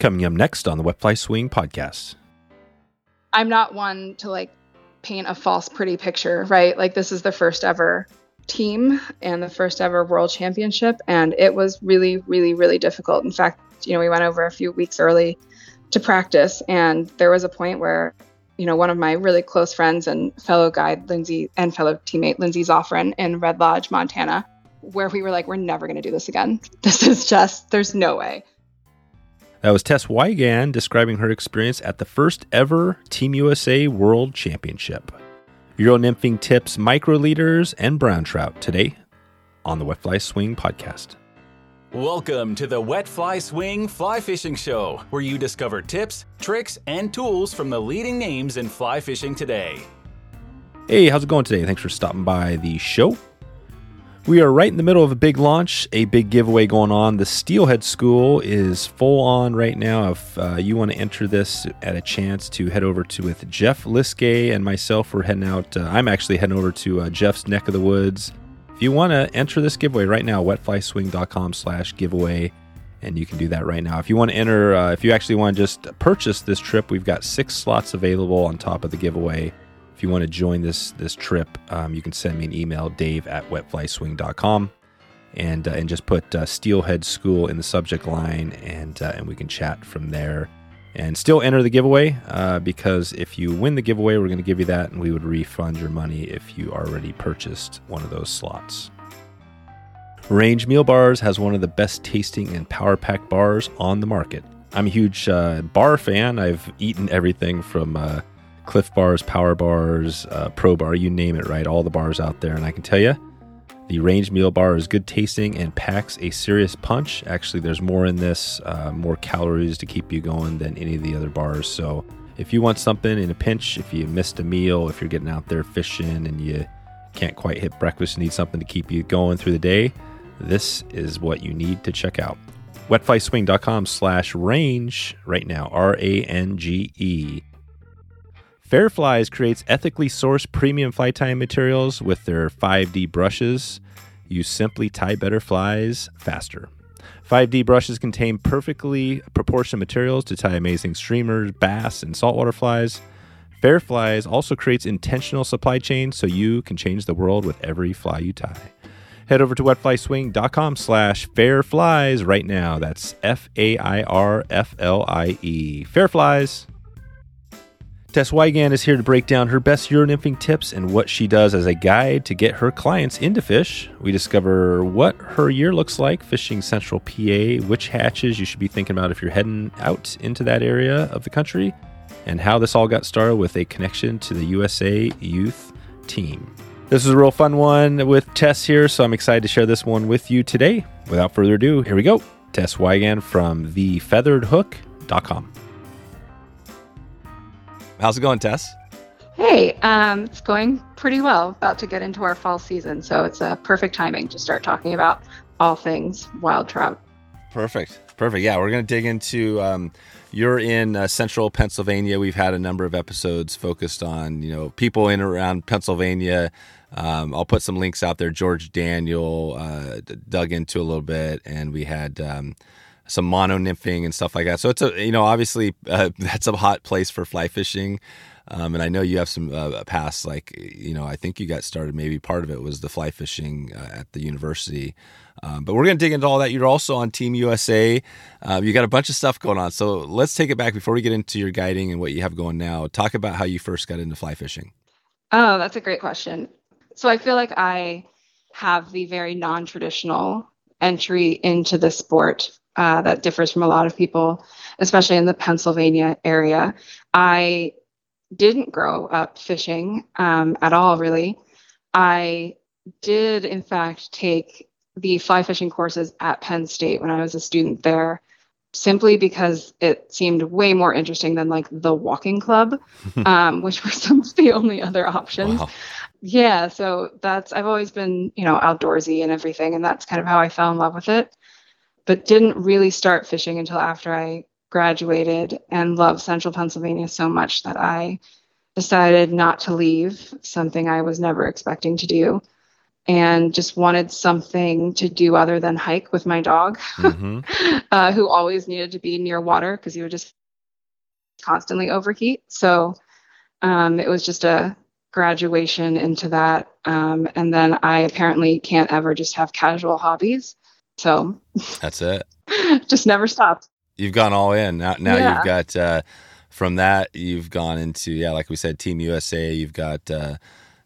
Coming up next on the Wet Fly Swing podcast. I'm not one to like paint a false pretty picture, right? Like this is the first ever team and the first ever world championship and it was really really really difficult. In fact, you know, we went over a few weeks early to practice and there was a point where you know, one of my really close friends and fellow guide, Lindsay, and fellow teammate, Lindsay Zoffren in Red Lodge, Montana, where we were like, we're never going to do this again. This is just, there's no way. That was Tess Weigand describing her experience at the first ever Team USA World Championship. Euro nymphing tips, micro leaders, and brown trout today on the Wet Fly Swing podcast. Welcome to the Wet Fly Swing Fly Fishing Show, where you discover tips, tricks, and tools from the leading names in fly fishing today. Hey, how's it going today? Thanks for stopping by the show. We are right in the middle of a big launch, a big giveaway going on. The Steelhead School is full on right now. If uh, you want to enter this at a chance to head over to with Jeff Liskay and myself, we're heading out. Uh, I'm actually heading over to uh, Jeff's neck of the woods. If you want to enter this giveaway right now, wetflyswing.com slash giveaway, and you can do that right now. If you want to enter, uh, if you actually want to just purchase this trip, we've got six slots available on top of the giveaway if you want to join this this trip, um, you can send me an email, dave at wetflyswing.com, and uh, and just put uh, Steelhead School in the subject line, and uh, and we can chat from there. And still enter the giveaway uh, because if you win the giveaway, we're going to give you that, and we would refund your money if you already purchased one of those slots. Range Meal Bars has one of the best tasting and power pack bars on the market. I'm a huge uh, bar fan. I've eaten everything from uh, Clif bars, power bars, uh, pro bar, you name it, right? All the bars out there. And I can tell you, the range meal bar is good tasting and packs a serious punch. Actually, there's more in this, uh, more calories to keep you going than any of the other bars. So if you want something in a pinch, if you missed a meal, if you're getting out there fishing and you can't quite hit breakfast, need something to keep you going through the day, this is what you need to check out. Wetflyswing.com slash range right now, R A N G E. Fairflies creates ethically sourced premium fly tying materials with their 5D brushes. You simply tie better flies faster. 5D brushes contain perfectly proportioned materials to tie amazing streamers, bass, and saltwater flies. Fairflies also creates intentional supply chains so you can change the world with every fly you tie. Head over to wetflyswing.com slash fairflies right now. That's F A I R F L I E. Fairflies. Tess Weigand is here to break down her best Euro nymphing tips and what she does as a guide to get her clients into fish. We discover what her year looks like fishing Central PA, which hatches you should be thinking about if you're heading out into that area of the country, and how this all got started with a connection to the USA youth team. This is a real fun one with Tess here, so I'm excited to share this one with you today. Without further ado, here we go. Tess Weigand from thefeatheredhook.com. How's it going, Tess? Hey, um, it's going pretty well. About to get into our fall season, so it's a perfect timing to start talking about all things wild trout. Perfect, perfect. Yeah, we're going to dig into. Um, you're in uh, central Pennsylvania. We've had a number of episodes focused on you know people in around Pennsylvania. Um, I'll put some links out there. George Daniel uh, dug into a little bit, and we had. Um, some mono nymphing and stuff like that. So it's a you know obviously uh, that's a hot place for fly fishing. Um, and I know you have some uh, past, like, you know, I think you got started, maybe part of it was the fly fishing uh, at the university. Um, but we're going to dig into all that. You're also on Team USA. Uh, you got a bunch of stuff going on. So let's take it back before we get into your guiding and what you have going now. Talk about how you first got into fly fishing. Oh, that's a great question. So I feel like I have the very non traditional entry into the sport uh, that differs from a lot of people, especially in the Pennsylvania area. I didn't grow up fishing um, at all, really. I did, in fact, take the fly fishing courses at Penn State when I was a student there, simply because it seemed way more interesting than like the walking club, um, which were some of the only other options. Wow. Yeah, so that's I've always been, you know, outdoorsy and everything, and that's kind of how I fell in love with it but didn't really start fishing until after I graduated and loved central Pennsylvania so much that I decided not to leave, something I was never expecting to do. and just wanted something to do other than hike with my dog, mm-hmm. uh, who always needed to be near water because he would just constantly overheat. So um, it was just a graduation into that. Um, and then I apparently can't ever just have casual hobbies. So that's it. just never stopped. You've gone all in. Now, now yeah. you've got uh, from that, you've gone into, yeah, like we said, Team USA. You've got uh,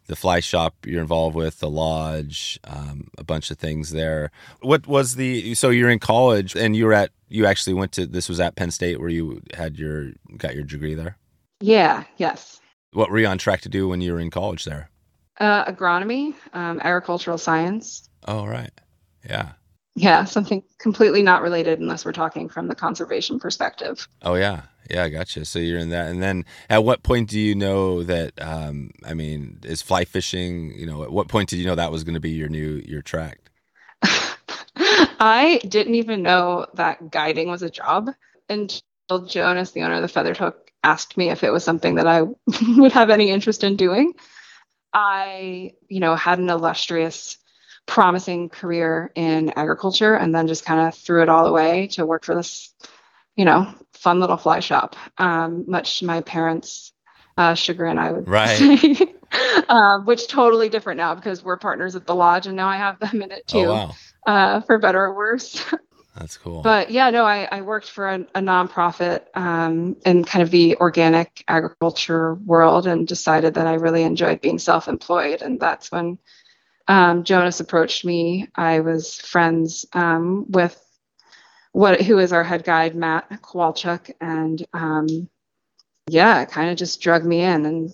the fly shop you're involved with, the lodge, um, a bunch of things there. What was the, so you're in college and you were at, you actually went to, this was at Penn State where you had your, got your degree there? Yeah, yes. What were you on track to do when you were in college there? Uh, agronomy, um, agricultural science. Oh, right. Yeah. Yeah, something completely not related unless we're talking from the conservation perspective. Oh, yeah. Yeah, I gotcha. So you're in that. And then at what point do you know that, um, I mean, is fly fishing, you know, at what point did you know that was going to be your new, your track? I didn't even know that guiding was a job until Jonas, the owner of the Feathered Hook, asked me if it was something that I would have any interest in doing. I, you know, had an illustrious, promising career in agriculture and then just kind of threw it all away to work for this, you know, fun little fly shop. Um, much to my parents' uh, chagrin, I would right. say. um, which totally different now because we're partners at the lodge and now I have them in it oh, too, oh, wow. uh, for better or worse. That's cool. But yeah, no, I, I worked for a, a nonprofit um, in kind of the organic agriculture world and decided that I really enjoyed being self employed. And that's when um, Jonas approached me. I was friends um, with what who is our head guide, Matt Kowalchuk. And um, yeah, kind of just drug me in and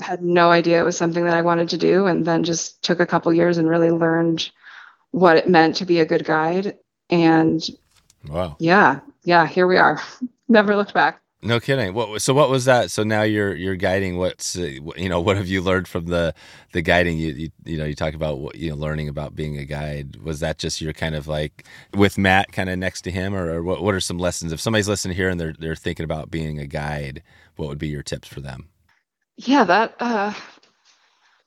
had no idea it was something that I wanted to do. And then just took a couple years and really learned what it meant to be a good guide and wow, yeah, yeah, here we are. Never looked back. No kidding. What, so what was that? So now you're you're guiding. What's uh, you know what have you learned from the the guiding? You you, you know you talk about what, you know learning about being a guide. Was that just your kind of like with Matt kind of next to him, or, or what? What are some lessons? If somebody's listening here and they're they're thinking about being a guide, what would be your tips for them? Yeah, that uh,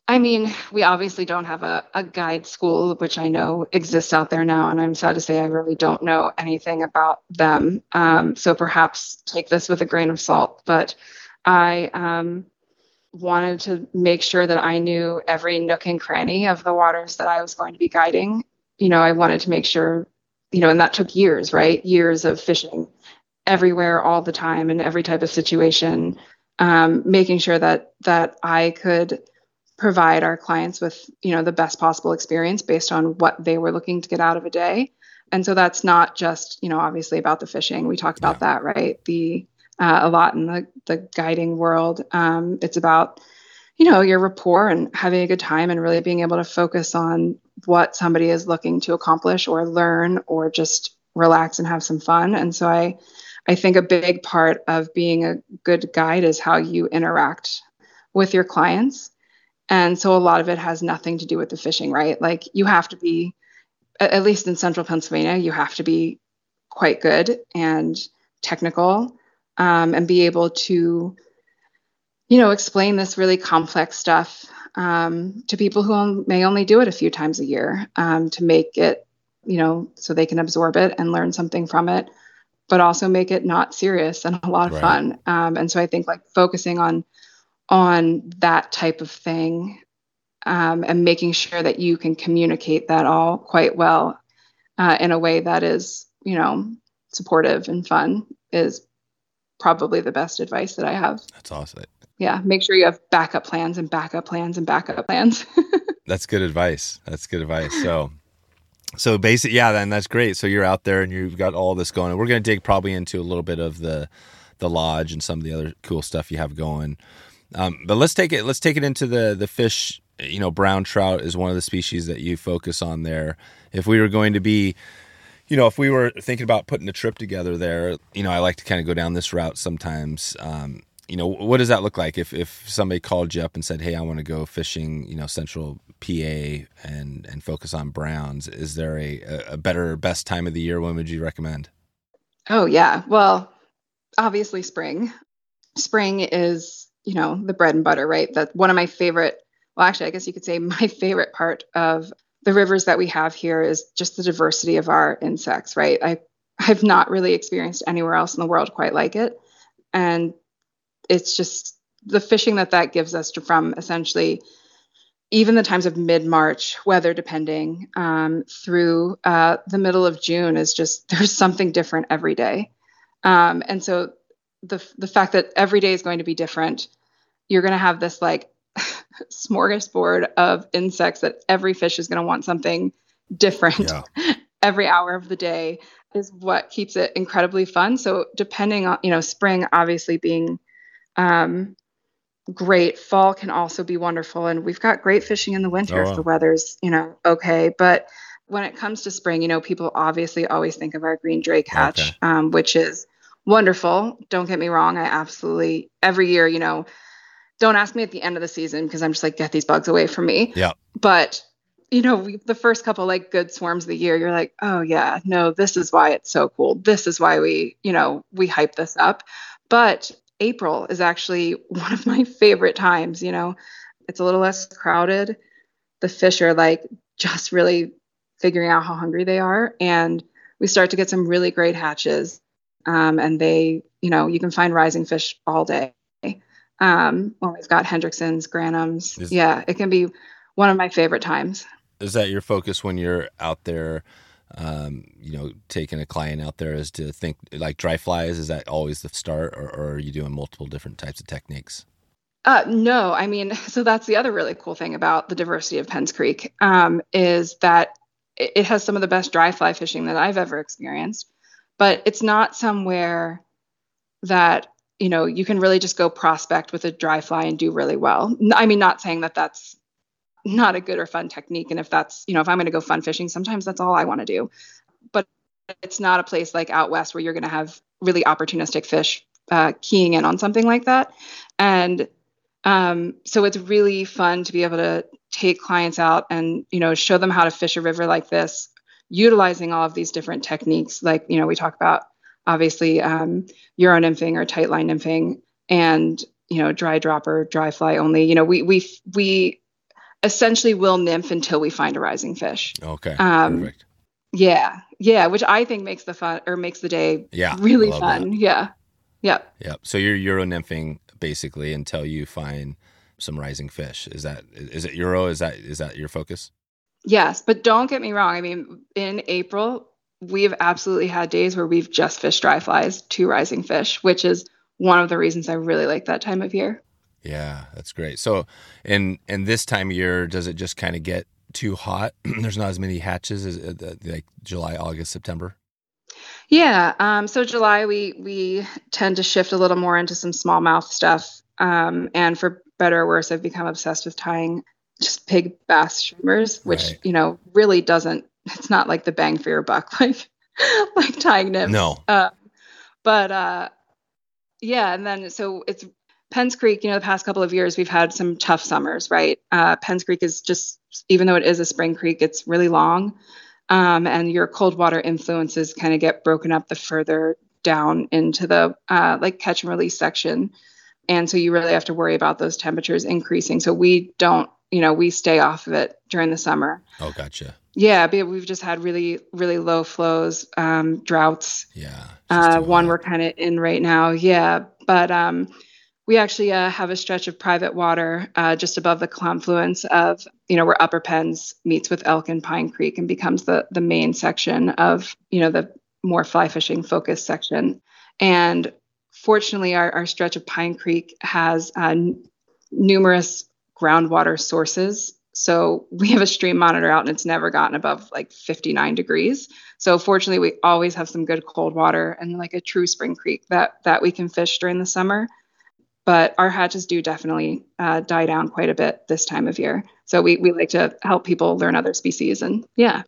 I mean, we obviously don't have a, a guide school, which I know exists out there now, and I'm sad to say I really don't know anything about them. Um, so perhaps take this with a grain of salt. But I um, wanted to make sure that I knew every nook and cranny of the waters that I was going to be guiding. You know, I wanted to make sure, you know, and that took years, right? Years of fishing everywhere all the time in every type of situation, um, making sure that that I could provide our clients with you know the best possible experience based on what they were looking to get out of a day. And so that's not just you know obviously about the fishing. We talk about yeah. that right? The uh, a lot in the, the guiding world. Um, it's about you know your rapport and having a good time and really being able to focus on what somebody is looking to accomplish or learn or just relax and have some fun. And so i i think a big part of being a good guide is how you interact with your clients and so a lot of it has nothing to do with the fishing, right? Like you have to be, at least in central Pennsylvania, you have to be quite good and technical um, and be able to, you know, explain this really complex stuff um, to people who may only do it a few times a year um, to make it, you know, so they can absorb it and learn something from it, but also make it not serious and a lot of right. fun. Um, and so I think like focusing on on that type of thing um, and making sure that you can communicate that all quite well uh, in a way that is, you know, supportive and fun is probably the best advice that I have. That's awesome. Yeah, make sure you have backup plans and backup plans and backup plans. that's good advice. That's good advice. So, so basically, yeah, then that's great. So you're out there and you've got all this going. And we're going to dig probably into a little bit of the the lodge and some of the other cool stuff you have going. Um, but let's take it. Let's take it into the the fish. You know, brown trout is one of the species that you focus on there. If we were going to be, you know, if we were thinking about putting a trip together there, you know, I like to kind of go down this route sometimes. Um, you know, what does that look like if if somebody called you up and said, "Hey, I want to go fishing," you know, Central PA and and focus on browns? Is there a a better best time of the year? When would you recommend? Oh yeah, well, obviously spring. Spring is you know the bread and butter right that one of my favorite well, actually, I guess you could say my favorite part of the rivers that we have here is just the diversity of our insects, right? I I've not really experienced anywhere else in the world quite like it. And it's just the fishing that that gives us to, from essentially even the times of mid March, weather depending, um, through uh, the middle of June is just there's something different every day. Um, and so the the fact that every day is going to be different, you're going to have this like smorgasbord of insects that every fish is going to want something different yeah. every hour of the day is what keeps it incredibly fun. So depending on you know spring obviously being um, great, fall can also be wonderful, and we've got great fishing in the winter oh, wow. if the weather's you know okay, but when it comes to spring, you know, people obviously always think of our green drake hatch, okay. um, which is wonderful. Don't get me wrong. I absolutely, every year, you know, don't ask me at the end of the season because I'm just like, get these bugs away from me. Yeah. But, you know, we, the first couple like good swarms of the year, you're like, oh, yeah, no, this is why it's so cool. This is why we, you know, we hype this up. But April is actually one of my favorite times, you know, it's a little less crowded. The fish are like just really figuring out how hungry they are. And we start to get some really great hatches. Um, and they, you know, you can find rising fish all day. Um, when we've got Hendrickson's, Grannoms. Is, yeah, it can be one of my favorite times. Is that your focus when you're out there? Um, you know, taking a client out there is to think like dry flies. Is that always the start, or, or are you doing multiple different types of techniques? Uh, no, I mean, so that's the other really cool thing about the diversity of Penns Creek um, is that it has some of the best dry fly fishing that I've ever experienced, but it's not somewhere that you know you can really just go prospect with a dry fly and do really well. I mean, not saying that that's not a good or fun technique, and if that's you know if I'm going to go fun fishing, sometimes that's all I want to do, but it's not a place like out west where you're going to have really opportunistic fish uh, keying in on something like that, and um, so it's really fun to be able to take clients out and you know show them how to fish a river like this utilizing all of these different techniques like you know we talk about obviously um, euro nymphing or tight line nymphing and you know dry dropper dry fly only you know we we we essentially will nymph until we find a rising fish okay um, perfect yeah yeah which i think makes the fun or makes the day yeah really fun that. yeah yep yep so you're euro nymphing basically until you find some rising fish. Is that is it euro? Is that is that your focus? Yes, but don't get me wrong. I mean, in April, we've absolutely had days where we've just fished dry flies to rising fish, which is one of the reasons I really like that time of year. Yeah, that's great. So, and and this time of year, does it just kind of get too hot? There's not as many hatches as uh, like July, August, September. Yeah. Um, so July, we we tend to shift a little more into some smallmouth stuff. Um, and for better or worse, I've become obsessed with tying just big bass streamers, which right. you know really doesn't. It's not like the bang for your buck, like like tying nymphs. No. Uh, but uh, yeah, and then so it's Penns Creek. You know, the past couple of years we've had some tough summers, right? Uh, Penns Creek is just even though it is a spring creek, it's really long um, and your cold water influences kind of get broken up the further down into the uh, like catch and release section and so you really have to worry about those temperatures increasing so we don't you know we stay off of it during the summer. Oh gotcha. Yeah we've just had really really low flows um, droughts. Yeah uh, one we're kind of in right now. Yeah but um, we actually uh, have a stretch of private water uh, just above the confluence of, you know, where Upper Penns meets with Elk and Pine Creek and becomes the the main section of, you know, the more fly fishing focused section. And fortunately, our, our stretch of Pine Creek has uh, numerous groundwater sources. So we have a stream monitor out and it's never gotten above like 59 degrees. So fortunately, we always have some good cold water and like a true spring creek that that we can fish during the summer but our hatches do definitely uh, die down quite a bit this time of year. So we, we like to help people learn other species and yeah.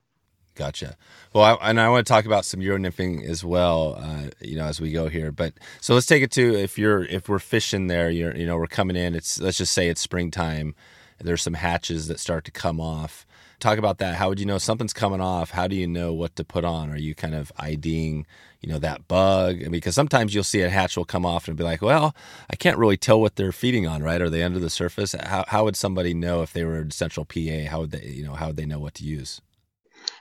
Gotcha. Well, I, and I want to talk about some euro nymphing as well, uh, you know, as we go here. But so let's take it to if you're if we're fishing there, you're you know we're coming in. It's let's just say it's springtime. There's some hatches that start to come off. talk about that. How would you know something's coming off? How do you know what to put on? Are you kind of IDing, you know, that bug? Because sometimes you'll see a hatch will come off and be like, well, I can't really tell what they're feeding on, right? Are they under the surface? How, how would somebody know if they were central PA? How would they, you know, how would they know what to use?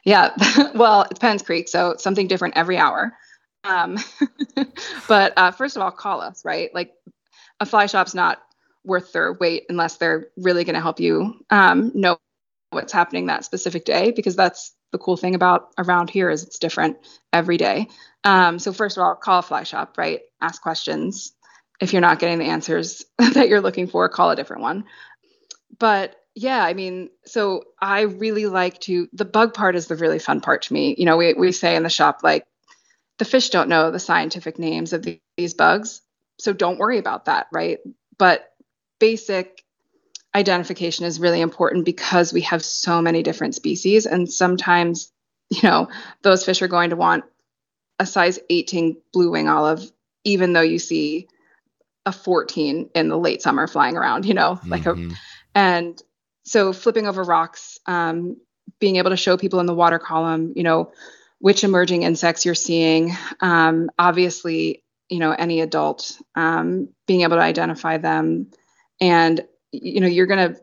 Yeah, well, it's depends, Creek. So something different every hour. Um, but uh, first of all, call us, right? Like a fly shop's not worth their weight unless they're really going to help you um, know what's happening that specific day because that's the cool thing about around here is it's different every day um, so first of all call a fly shop right ask questions if you're not getting the answers that you're looking for call a different one but yeah i mean so i really like to the bug part is the really fun part to me you know we, we say in the shop like the fish don't know the scientific names of the, these bugs so don't worry about that right but basic identification is really important because we have so many different species and sometimes you know those fish are going to want a size 18 blue wing olive even though you see a 14 in the late summer flying around you know like mm-hmm. a and so flipping over rocks um, being able to show people in the water column you know which emerging insects you're seeing um, obviously you know any adult um, being able to identify them. And you know you're to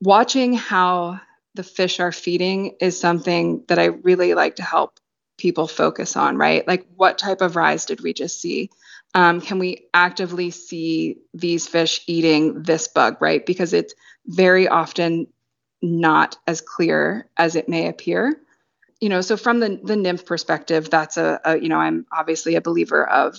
watching how the fish are feeding is something that i really like to help people focus on right? Like what type of rise did we just see um, can we actively see these fish eating this bug right because it's very often not as clear as it may appear you know so from the the nymph perspective that's a, a you know i'm obviously a believer of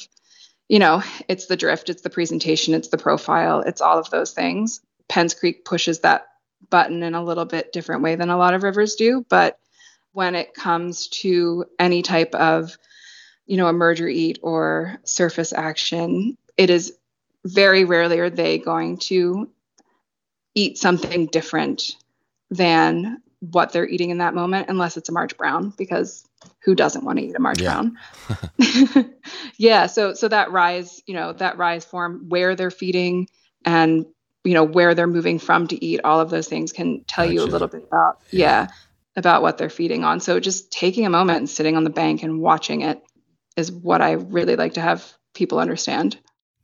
you know, it's the drift, it's the presentation, it's the profile, it's all of those things. Penns Creek pushes that button in a little bit different way than a lot of rivers do. But when it comes to any type of, you know, emerger eat or surface action, it is very rarely are they going to eat something different than what they're eating in that moment, unless it's a March Brown, because who doesn't want to eat a March yeah. Brown? yeah. So so that rise, you know, that rise form, where they're feeding and you know where they're moving from to eat, all of those things can tell gotcha. you a little bit about yeah. yeah about what they're feeding on. So just taking a moment and sitting on the bank and watching it is what I really like to have people understand.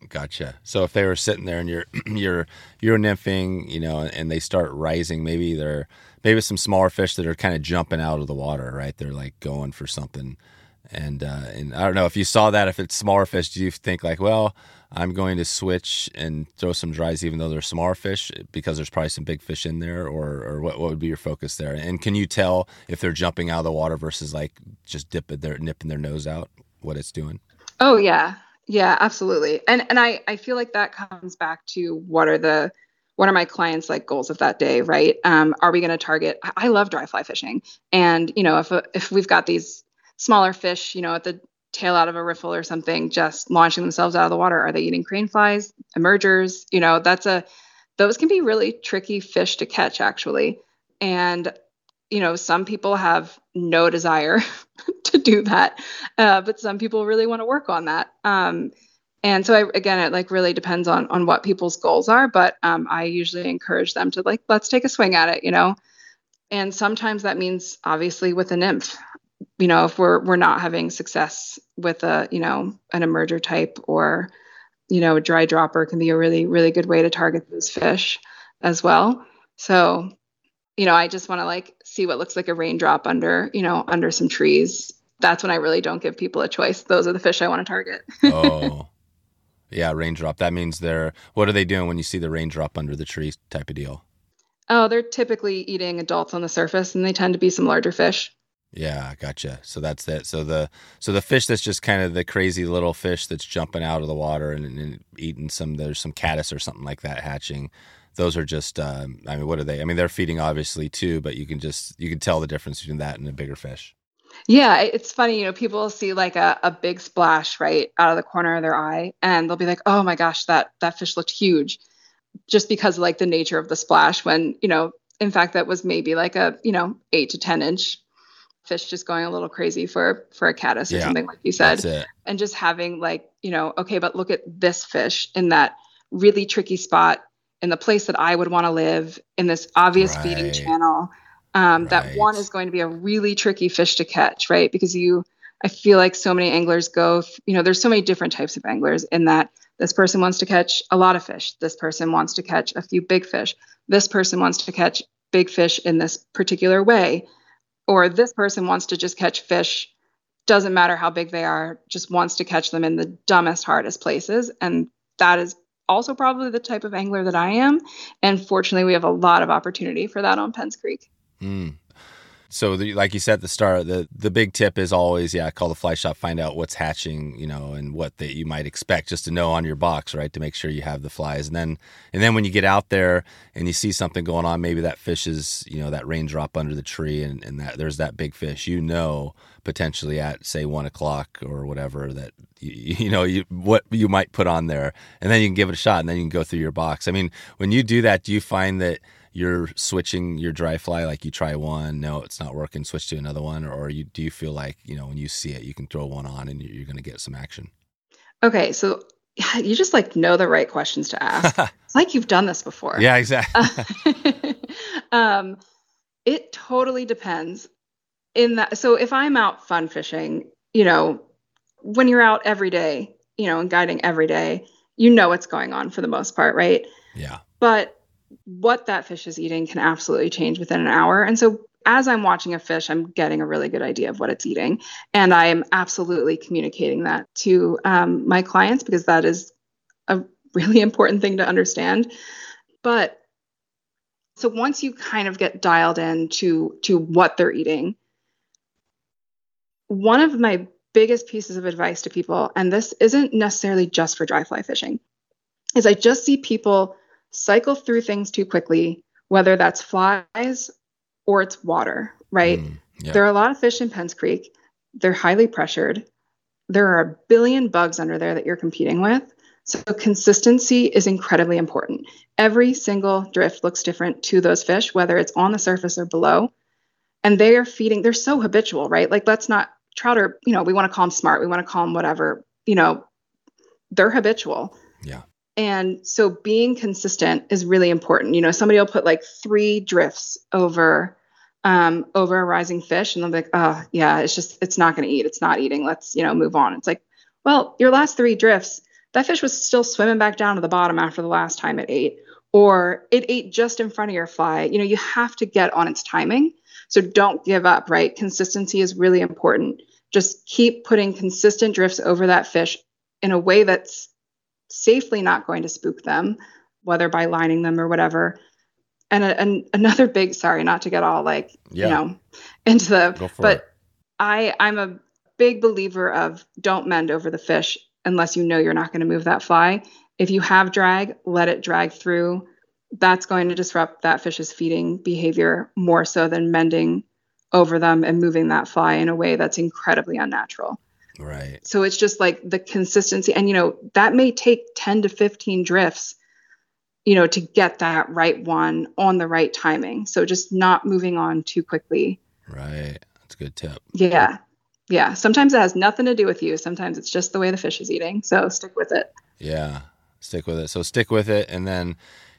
Gotcha. So if they were sitting there and you're you're you're nymphing, you know, and they start rising, maybe they're maybe some smaller fish that are kind of jumping out of the water, right? They're like going for something. And uh, and I don't know if you saw that. If it's smaller fish, do you think like, well, I'm going to switch and throw some dries, even though they're smaller fish, because there's probably some big fish in there, or or what, what would be your focus there? And can you tell if they're jumping out of the water versus like just dipping their nipping their nose out, what it's doing? Oh yeah, yeah, absolutely. And and I I feel like that comes back to what are the what are my clients like goals of that day right? Um, are we going to target i love dry fly fishing. And you know if if we've got these smaller fish you know at the tail out of a riffle or something just launching themselves out of the water are they eating crane flies emergers? You know that's a those can be really tricky fish to catch actually. And you know some people have no desire to do that. Uh, but some people really want to work on that. Um, and so I, again it like really depends on on what people's goals are but um, i usually encourage them to like let's take a swing at it you know? And sometimes that means obviously with a nymph you know if we're we're not having success with a you know an emerger type or you know a dry dropper can be a really really good way to target those fish as well. So you know i just want to like see what looks like a raindrop under you know under some trees that's when i really don't give people a choice those are the fish i want to target oh yeah, raindrop. That means they're what are they doing when you see the raindrop under the tree type of deal? Oh, they're typically eating adults on the surface and they tend to be some larger fish. Yeah, gotcha. So that's it. So the so the fish that's just kind of the crazy little fish that's jumping out of the water and, and eating some there's some caddis or something like that hatching. Those are just um, I mean, what are they? I mean, they're feeding obviously too, but you can just you can tell the difference between that and a bigger fish. Yeah, it's funny, you know, people see like a, a big splash right out of the corner of their eye and they'll be like, "Oh my gosh, that that fish looked huge." Just because of like the nature of the splash when, you know, in fact that was maybe like a, you know, 8 to 10 inch fish just going a little crazy for for a caddis or yeah, something like you said. And just having like, you know, okay, but look at this fish in that really tricky spot in the place that I would want to live in this obvious right. feeding channel Um, right. That one is going to be a really tricky fish to catch, right? Because you, I feel like so many anglers go, you know, there's so many different types of anglers in that this person wants to catch a lot of fish. This person wants to catch a few big fish. This person wants to catch big fish in this particular way. Or this person wants to just catch fish, doesn't matter how big they are, just wants to catch them in the dumbest, hardest places. And that is also probably the type of angler that I am. And fortunately, we have a lot of opportunity for that on Penns Creek. Mm. So, the, like you said at the start, the the big tip is always, yeah, call the fly shop, find out what's hatching, you know, and what that you might expect, just to know on your box, right, to make sure you have the flies. And then, and then when you get out there and you see something going on, maybe that fish is, you know, that raindrop under the tree, and, and that there's that big fish, you know, potentially at say one o'clock or whatever that you, you know you what you might put on there, and then you can give it a shot, and then you can go through your box. I mean, when you do that, do you find that you're switching your dry fly like you try one no it's not working switch to another one? Or you do you feel like you know when you see it you can throw one on and you're going to get some action? Okay so you just like know the right questions to ask. It's like you've done this before. Yeah exactly um it totally depends in that so if i'm out fun fishing you know when you're out every day you know and guiding every day you know what's going on for the most part right yeah but what that fish is eating can absolutely change within an hour. And so as I'm watching a fish, I'm getting a really good idea of what it's eating. And I am absolutely communicating that to um, my clients because that is a really important thing to understand. But so once you kind of get dialed in to, to what they're eating, one of my biggest pieces of advice to people, and this isn't necessarily just for dry fly fishing, is I just see people cycle through things too quickly, whether that's flies or it's water, right? Mm, yeah. There are a lot of fish in Penns Creek. They're highly pressured. There are a billion bugs under there that you're competing with. So consistency is incredibly important. Every single drift looks different to those fish, whether it's on the surface or below. And they are feeding, they're so habitual, right? Like, let's not, trout are, you know, we want to call them smart, we want to call them whatever, you know, they're habitual. Yeah. And so being consistent is really important. You know, somebody will put like three drifts over um, over a rising fish, and they'll be like, "Oh, yeah, it's just it's not going to eat. It's not eating. Let's you know move on." It's like, well, your last three drifts, that fish was still swimming back down to the bottom after the last time it ate, or it ate just in front of your fly. You know, you have to get on its timing. So don't give up. Right, consistency is really important. Just keep putting consistent drifts over that fish in a way that's safely not going to spook them, whether by lining them or whatever. And, a, and another big, sorry, not to get all like, yeah. you know, into the, but it. I, I'm a big believer of don't mend over the fish unless you know you're not going to move that fly. If you have drag, let it drag through. That's going to disrupt that fish's feeding behavior more so than mending over them and moving that fly in a way that's incredibly unnatural. Right. So it's just like the consistency. And, you know, that may take 10 to 15 drifts, you know, to get that right one on the right timing. So just not moving on too quickly. Right. That's a good tip. Yeah. Yeah. Sometimes it has nothing to do with you. Sometimes it's just the way the fish is eating. So stick with it. Yeah. Stick with it. So stick with it. And then,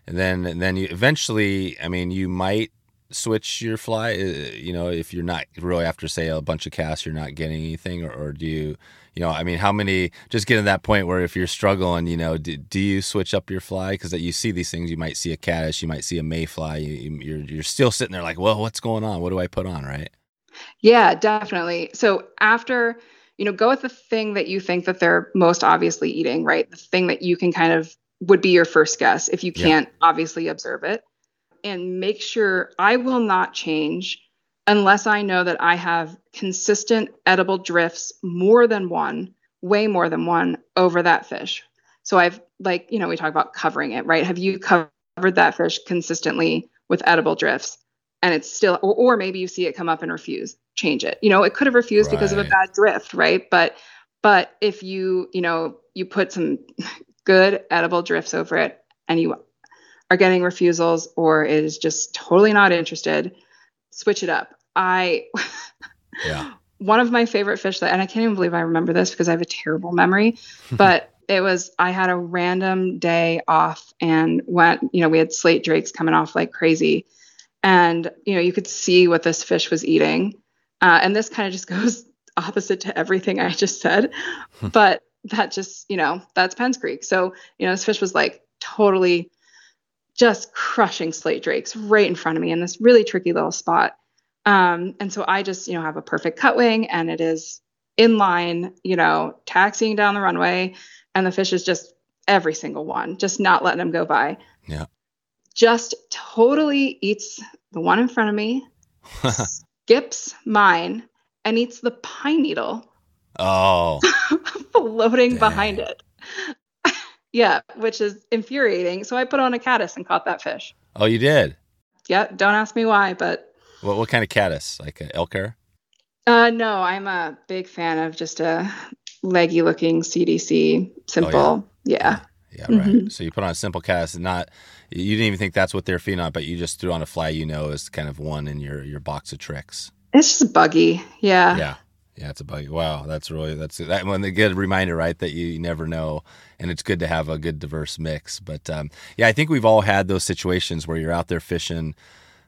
and then, and then you eventually, I mean, you might switch your fly? Uh, you know, if you're not really after say a bunch of casts, you're not getting anything, or, or do you? You know, I mean, how many? Just getting to that point where if you're struggling, you know, do, do you switch up your fly? Because that you see these things, you might see a caddis, you might see a mayfly. You, you're you're still sitting there like, well, what's going on? What do I put on? Right? Yeah, definitely. So after you know, go with the thing that you think that they're most obviously eating, right? The thing that you can kind of would be your first guess if you can't yeah. obviously observe it and make sure I will not change unless I know that I have consistent edible drifts, more than one, way more than one over that fish. So I've like, you know, we talk about covering it, right? Have you covered that fish consistently with edible drifts? And it's still, or, or maybe you see it come up and refuse, change it. You know, it could have refused right. because of a bad drift, right? But, but if you, you know, you put some good edible drifts over it and you are getting refusals or is just totally not interested, switch it up. I yeah. one of my favorite fish that and I can't even believe I remember this because I have a terrible memory, but it was I had a random day off and went, you know, we had slate drakes coming off like crazy. and you know you could see what this fish was eating uh, and this kind of just goes opposite to everything i just said but that just you know that's Penns Creek. So you know this fish was like totally just crushing slate drakes right in front of me in this really tricky little spot. Um, and so i just you know have a perfect cut wing and it is in line you know taxiing down the runway and the fish is just every single one just not letting them go by. Yeah. just totally eats the one in front of me skips mine and eats the pine needle oh, floating behind it. yeah, which is infuriating. So I put on a caddis and caught that fish. oh, you did. Yeah, don't ask me why, but What what kind of caddis? Like an elk hair? uh, no, I'm a big fan of just a leggy looking CDC simple. yeah. Yeah, right. Mhm. So you put on a simple caddis, and not you didn't even think that's what they're feeding on, but you just threw on a fly you know is kind of one in your your box of tricks. It's just buggy. Yeah. Yeah. Yeah, it's a bug. Wow, that's really that's that get a reminder, right, that you, you never know, and it's good to have a good diverse mix. But um, yeah, I think we've all had those situations where you're out there fishing,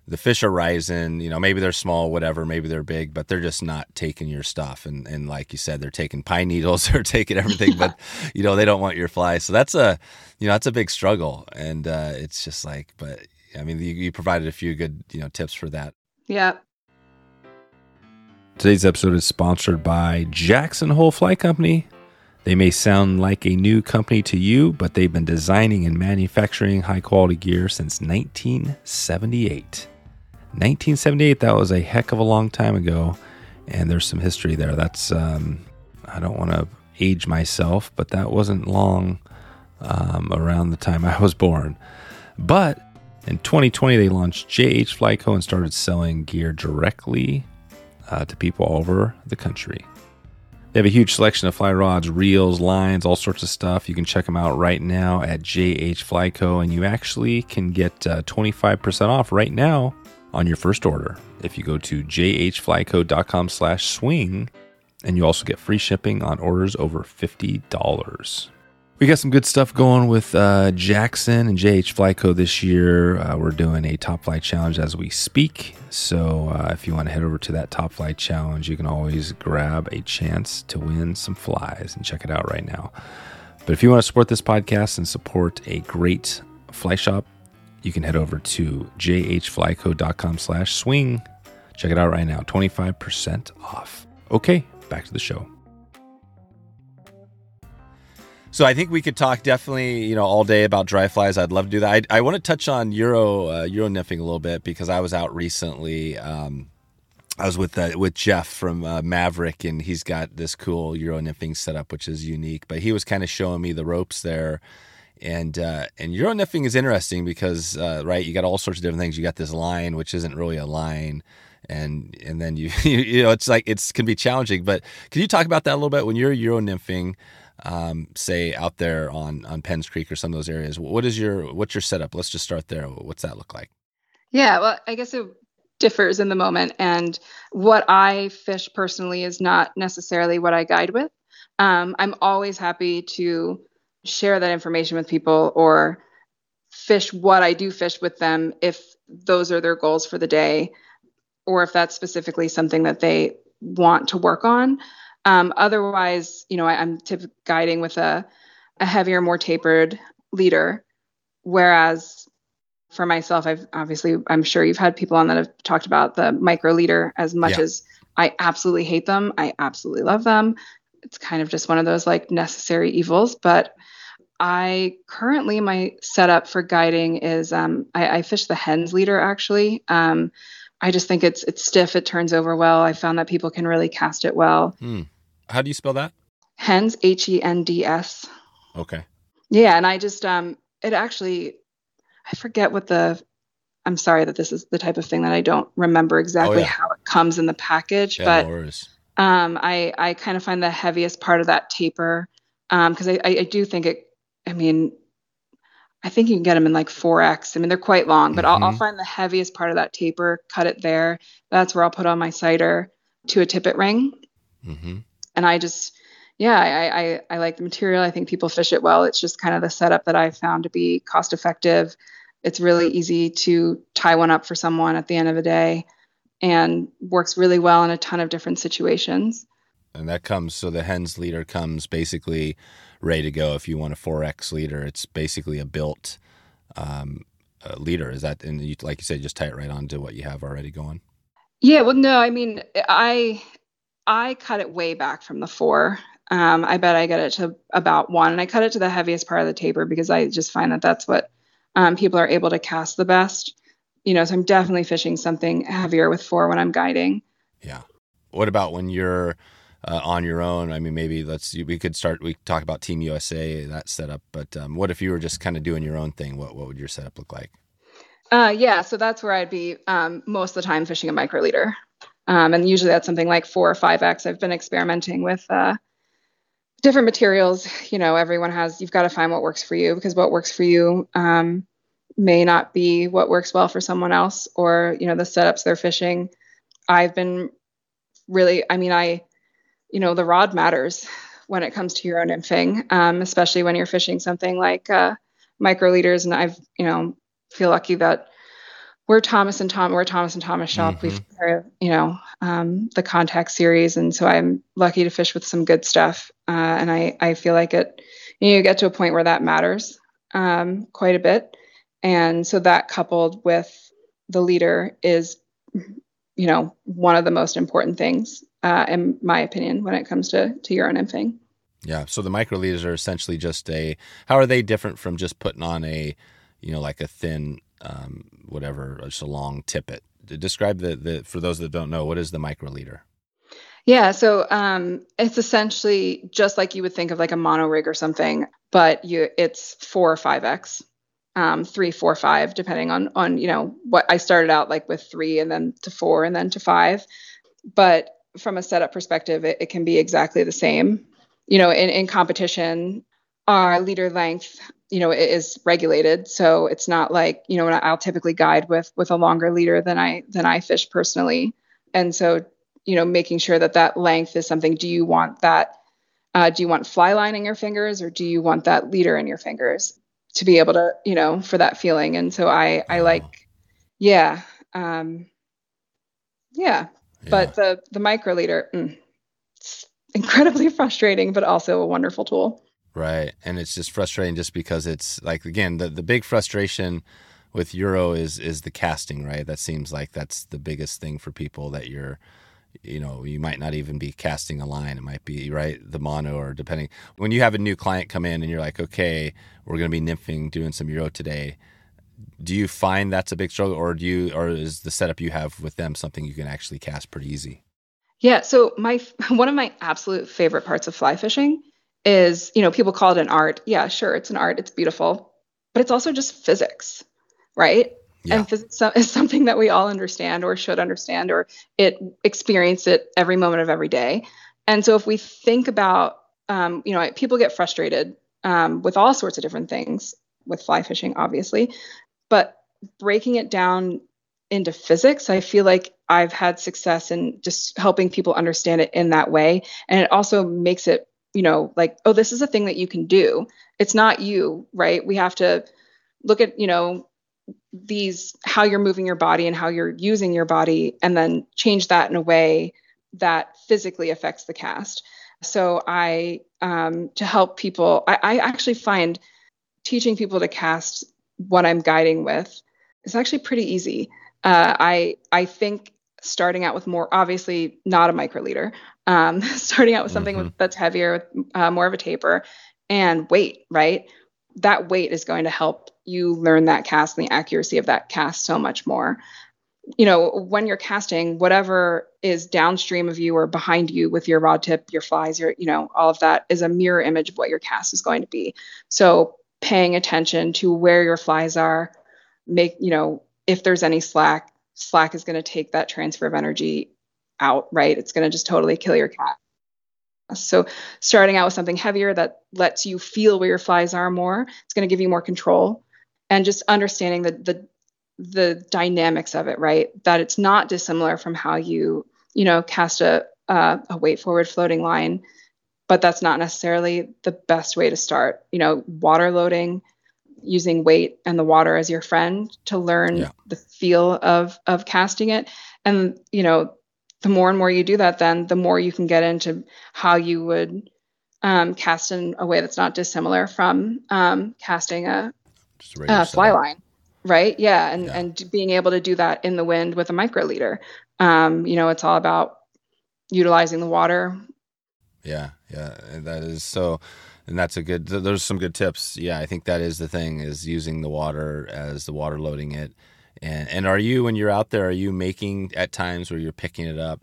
the fish are rising. You know, maybe they're small, whatever, maybe they're big, but they're just not taking your stuff. And and like you said, they're taking pine needles, they're taking everything, but you know they don't want your fly. So that's a you know that's a big struggle, and uh, it's just like, but I mean, you, you provided a few good you know tips for that. Yeah. Today's episode is sponsored by Jackson Hole Fly Company. They may sound like a new company to you, but they've been designing and manufacturing high quality gear since 1978. 1978, that was a heck of a long time ago, and there's some history there. That's, um, I don't want to age myself, but that wasn't long um, around the time I was born. But in 2020, they launched JH Flyco and started selling gear directly uh, to people all over the country. They have a huge selection of fly rods, reels, lines, all sorts of stuff. You can check them out right now at JH Flyco, and you actually can get uh, 25% off right now on your first order if you go to jhflyco.com slash swing, and you also get free shipping on orders over $50. We got some good stuff going with uh, Jackson and JH Flyco this year. Uh, we're doing a top flight challenge as we speak. So uh, if you want to head over to that top flight challenge, you can always grab a chance to win some flies and check it out right now. But if you want to support this podcast and support a great fly shop, you can head over to jhflyco.com slash swing. Check it out right now. 25% off. Okay, back to the show. So I think we could talk definitely, you know, all day about dry flies. I'd love to do that. I, I want to touch on Euro uh, Euro nymphing a little bit because I was out recently. Um, I was with uh, with Jeff from uh, Maverick, and he's got this cool Euro nymphing setup, which is unique. But he was kind of showing me the ropes there, and uh, and Euro nymphing is interesting because uh, right, you got all sorts of different things. You got this line, which isn't really a line, and and then you you know it's like it's can be challenging. But can you talk about that a little bit when you're Euro nymphing? Um, say out there on on Penns Creek or some of those areas. What is your what's your setup? Let's just start there. What's that look like? Yeah, well, I guess it differs in the moment. And what I fish personally is not necessarily what I guide with. Um, I'm always happy to share that information with people or fish what I do fish with them if those are their goals for the day or if that's specifically something that they want to work on. Um, otherwise, you know, I, I'm tip guiding with a, a heavier, more tapered leader, whereas for myself, I've obviously, I'm sure you've had people on that have talked about the micro leader as much Yeah. as I absolutely hate them. I absolutely love them. It's kind of just one of those like necessary evils. But I currently, my setup for guiding is um, I, I fish the Hends leader actually. Um, I just think it's it's stiff. It turns over well. I found that people can really cast it well. Hmm. How do you spell that? Hends, H E N D S. Okay. Yeah, and I just um it actually I forget what the I'm sorry that this is the type of thing that I don't remember exactly yeah. how it comes in the package, Yeah, but no um I I kind of find the heaviest part of that taper um because I, I I do think it I mean I think you can get them in like 4x. I mean, they're quite long, but I'll, I'll Mhm. find the heaviest part of that taper, cut it there. That's where I'll put on my sighter to a tippet ring hmm and I just yeah I, I I like the material. I think people fish it well. It's just kind of the setup that I found to be cost effective. It's really easy to tie one up for someone at the end of the day and works really well in a ton of different situations. And that comes so the Hends leader comes basically ready to go. If you want a 4X leader, it's basically a built um, uh, leader. Is that, and you, like you said, just tie it right on to what you have already going? Yeah, well, no, I mean, I I cut it way back from the four. Um, I bet I get it to about one, and I cut it to the heaviest part of the taper because I just find that that's what um, people are able to cast the best. You know, so I'm definitely fishing something heavier with four when I'm guiding. Yeah. What about when you're uh, on your own? I mean, maybe let's we could start. We talk about Team USA that setup, but um, what if you were just kind of doing your own thing? What what would your setup look like? Uh, yeah, so that's where I'd be um, most of the time fishing a micro leader. Um, and usually that's something like four or five X. I've been experimenting with uh, different materials. You know, everyone has, you've got to find what works for you because what works for you um, may not be what works well for someone else or, you know, the setups they're fishing. I've been really, I mean, I, you know, the rod matters when it comes to Euro nymphing, um, especially when you're fishing something like uh, micro leaders. And I've, you know, feel lucky that we're Thomas and Tom, we're Thomas and Thomas shop. Mm-hmm. We've, you know, um, the contact series, and so I'm lucky to fish with some good stuff. Uh, and I, I feel like it, you, know, you get to a point where that matters um, quite a bit, and so that coupled with the leader is, you know, one of the most important things, uh, in my opinion, when it comes to to Euro nymphing. Yeah. So the micro leaders are essentially just a. How are they different from just putting on a, you know, like a thin um, whatever, just a long tippet. Describe the, the for those that don't know, what is the micro leader? Yeah, so um, it's essentially just like you would think of like a mono rig or something, but you it's four or five x, um, three, four, five, depending on on you know what I started out like with three and then to four and then to five, but from a setup perspective, it, it can be exactly the same. You know, in in competition, our leader length you know is regulated. So it's not like you know i'll typically guide with with a longer leader than i than i fish personally. And so you know making sure that that length is something do you want that uh, do you want fly line in your fingers or do you want that leader in your fingers to be able to you know for that feeling? And so i i like yeah um yeah, yeah. but the the micro leader mm, incredibly frustrating but also a wonderful tool Right. And it's just frustrating just because it's like again, the, the big frustration with Euro is is the casting, right? That seems like that's the biggest thing for people that you're you know, you might not even be casting a line. It might be right the mono or depending when you have a new client come in and you're like, okay, we're going to be nymphing doing some Euro today. Do you find that's a big struggle, or do you, or is the setup you have with them something you can actually cast pretty easy? Yeah. So my one of my absolute favorite parts of fly fishing is, you know, people call it an art. Yeah, sure, it's an art, it's beautiful, but it's also just physics, right? Yeah. And physics is something that we all understand or should understand or it experience it every moment of every day. And so if we think about, um, you know, people get frustrated um, with all sorts of different things with fly fishing, obviously, but breaking it down into physics, I feel like I've had success in just helping people understand it in that way. And it also makes it you know like oh this is a thing that you can do. It's not you right? We have to look at you know these how you're moving your body and how you're using your body and then change that in a way that physically affects the cast. So i um, to help people I, I actually find teaching people to cast what i'm guiding with is actually pretty easy. Uh, i i think starting out with more obviously not a micro leader um, starting out with something mm-hmm. that's heavier uh, more of a taper and weight right? That weight is going to help you learn that cast and the accuracy of that cast so much more. You know when you're casting whatever is downstream of you or behind you with your rod tip your flies your you know all of that is a mirror image of what your cast is going to be. So paying attention to where your flies are make you know if there's any slack slack is going to take that transfer of energy out, right? It's going to just totally kill your cat. So, starting out with something heavier that lets you feel where your flies are more, it's going to give you more control. And just understanding the, the the dynamics of it, right? That it's not dissimilar from how you, you know, cast a uh, a weight forward floating line, but that's not necessarily the best way to start. You know, water loading using weight and the water as your friend to learn Yeah. the feel of of casting it. And you know, the more and more you do that, then the more you can get into how you would um, cast in a way that's not dissimilar from um, casting a, a fly setup. line, right? Yeah, and Yeah. and being able to do that in the wind with a micro leader. Um, you know, it's all about utilizing the water. Yeah, yeah, that is so, and that's a good. th- Those are some good tips. Yeah, I think that is the thing is using the water as the water loading it, and and are you when you're out there, are you making at times where you're picking it up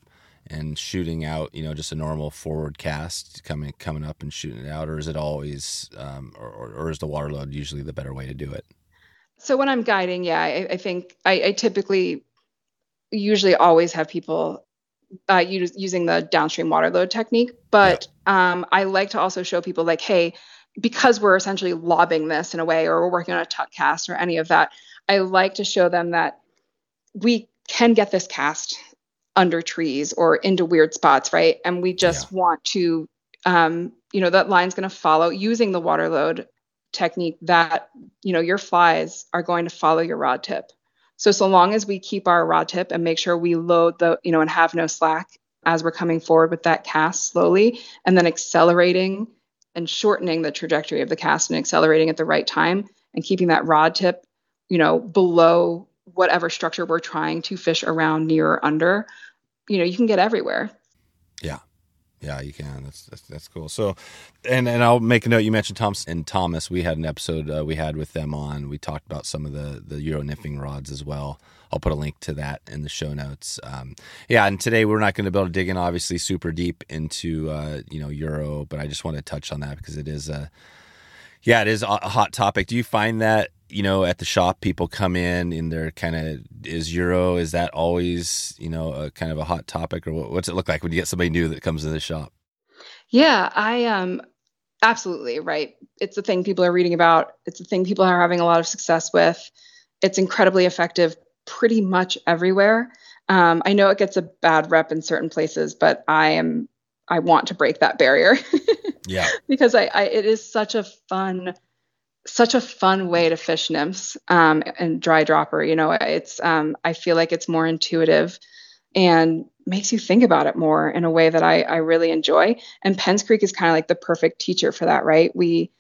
and shooting out, you know, just a normal forward cast coming coming up and shooting it out, or is it always, um, or, or or is the water load usually the better way to do it? So when I'm guiding, yeah, I, I think I, I typically usually always have people uh, use, using the downstream water load technique. But um, I like to also show people like, hey, because we're essentially lobbing this in a way, or we're working on a tuck cast or any of that, I like to show them that we can get this cast under trees or into weird spots, right? And we just want to, um, you know, that line's going to follow using the water load technique that you know your flies are going to follow your rod tip so so long as we keep our rod tip and make sure we load the you know and have no slack as we're coming forward with that cast slowly and then accelerating and shortening the trajectory of the cast and accelerating at the right time and keeping that rod tip you know below whatever structure we're trying to fish around near or under you know you can get everywhere. Yeah, you can. That's that's, that's cool. So, and and I'll make a note. You mentioned Thomas and Thomas. We had an episode uh, we had with them on. We talked about some of the the Euro nymphing rods as well. I'll put a link to that in the show notes. Um, yeah, and today we're not going to be able to dig in obviously super deep into uh, you know Euro, but I just want to touch on that because it is a yeah, it is a hot topic. Do you find that you know at the shop people come in and they're kind of is Euro is that always you know a kind of a hot topic or what, what's it look like when you get somebody new that comes into the shop? Yeah, I um absolutely right. It's the thing people are reading about. It's the thing people are having a lot of success with. It's incredibly effective pretty much everywhere. Um, I know it gets a bad rep in certain places, but I am I want to break that barrier Yeah. because I, I it is such a fun such a fun way to fish nymphs um, and dry dropper. You know, it's um, I feel like it's more intuitive and makes you think about it more in a way that I, I really enjoy. And Penns Creek is kind of like the perfect teacher for that, right? We,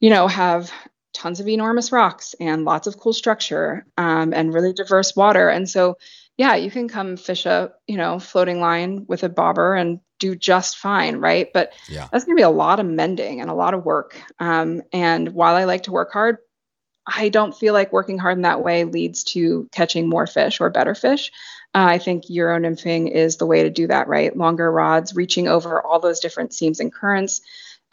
you know, have tons of enormous rocks and lots of cool structure um, and really diverse water. And so, yeah, you can come fish a, you know, floating line with a bobber and do just fine, right? But Yeah. that's going to be a lot of mending and a lot of work. Um, and while I like to work hard, I don't feel like working hard in that way leads to catching more fish or better fish. Uh, I think Euro nymphing is the way to do that, right? Longer rods, reaching over all those different seams and currents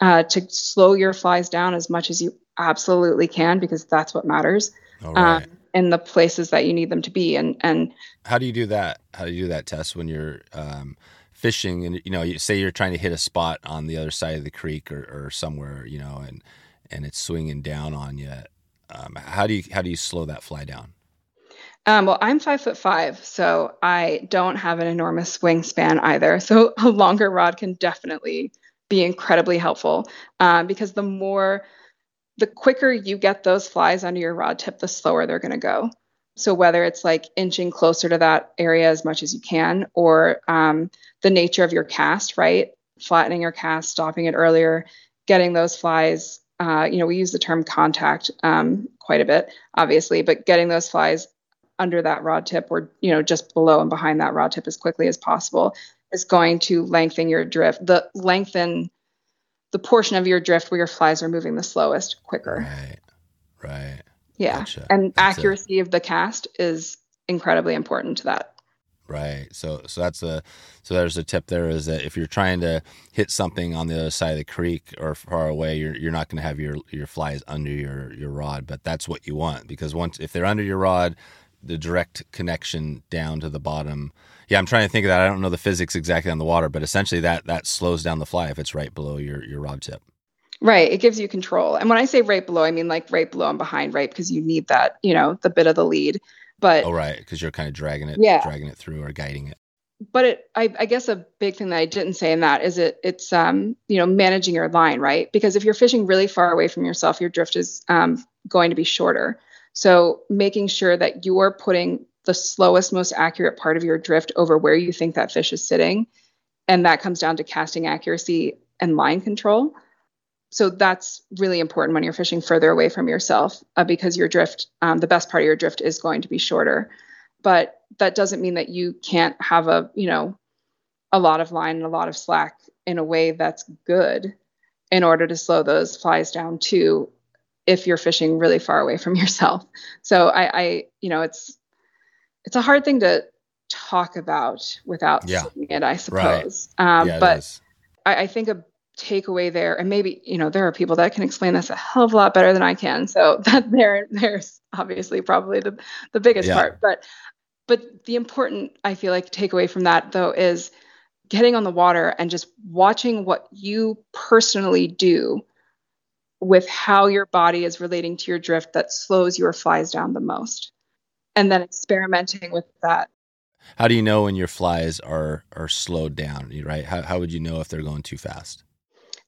uh, to slow your flies down as much as you absolutely can, because that's what matters All right. um, in the places that you need them to be. And and How do you do that? How do you do that test when you're um, fishing and you know, you say you're trying to hit a spot on the other side of the creek or, or somewhere, you know, and and it's swinging down on you. Um, how do you how do you slow that fly down? Um, well, I'm five foot five, so I don't have an enormous wingspan either. So a longer rod can definitely be incredibly helpful um, because the more, the quicker you get those flies under your rod tip, the slower they're going to go. So whether it's like inching closer to that area as much as you can, or um, the nature of your cast, right? Flattening your cast, stopping it earlier, getting those flies. Uh, you know, we use the term contact um, quite a bit, obviously, but getting those flies under that rod tip or you know just below and behind that rod tip as quickly as possible is going to lengthen your drift the lengthen the portion of your drift where your flies are moving the slowest quicker Right. Right. Yeah Gotcha. and That's a- accuracy of the cast is incredibly important to that Right. So so that's a so there's a tip there is that if you're trying to hit something on the other side of the creek or far away, you're you're not going to have your your flies under your your rod, but that's what you want because once if they're under your rod, the direct connection down to the bottom. Yeah, I'm trying to think of that. I don't know the physics exactly on the water, but essentially that that slows down the fly if it's right below your your rod tip. Right it gives you control and when i say right below i mean like right below and behind right because you need that you know the bit of the lead but Oh, right, because you're kind of dragging it, Yeah. dragging it through or guiding it. but it, I, I guess a big thing that I didn't say in that is it, it's, um, you know, managing your line, right? Because if you're fishing really far away from yourself, your drift is um, going to be shorter. So making sure that you're putting the slowest, most accurate part of your drift over where you think that fish is sitting. And that comes down to casting accuracy and line control. So that's really important when you're fishing further away from yourself uh, because your drift, um, the best part of your drift is going to be shorter. But that doesn't mean that you can't have a, you know, a lot of line and a lot of slack in a way that's good in order to slow those flies down too if you're fishing really far away from yourself. So I, I you know, it's it's a hard thing to talk about without yeah. seeing it, I suppose. Right. Um, yeah, but I, I, think a takeaway there, and maybe you know, there are people that can explain this a hell of a lot better than I can. So that there, there's obviously probably the the biggest yeah. part. But but the important, I feel like, takeaway from that though is getting on the water and just watching what you personally do with how your body is relating to your drift that slows your flies down the most and then experimenting with that how do you know when your flies are are slowed down right how, how would you know if they're going too fast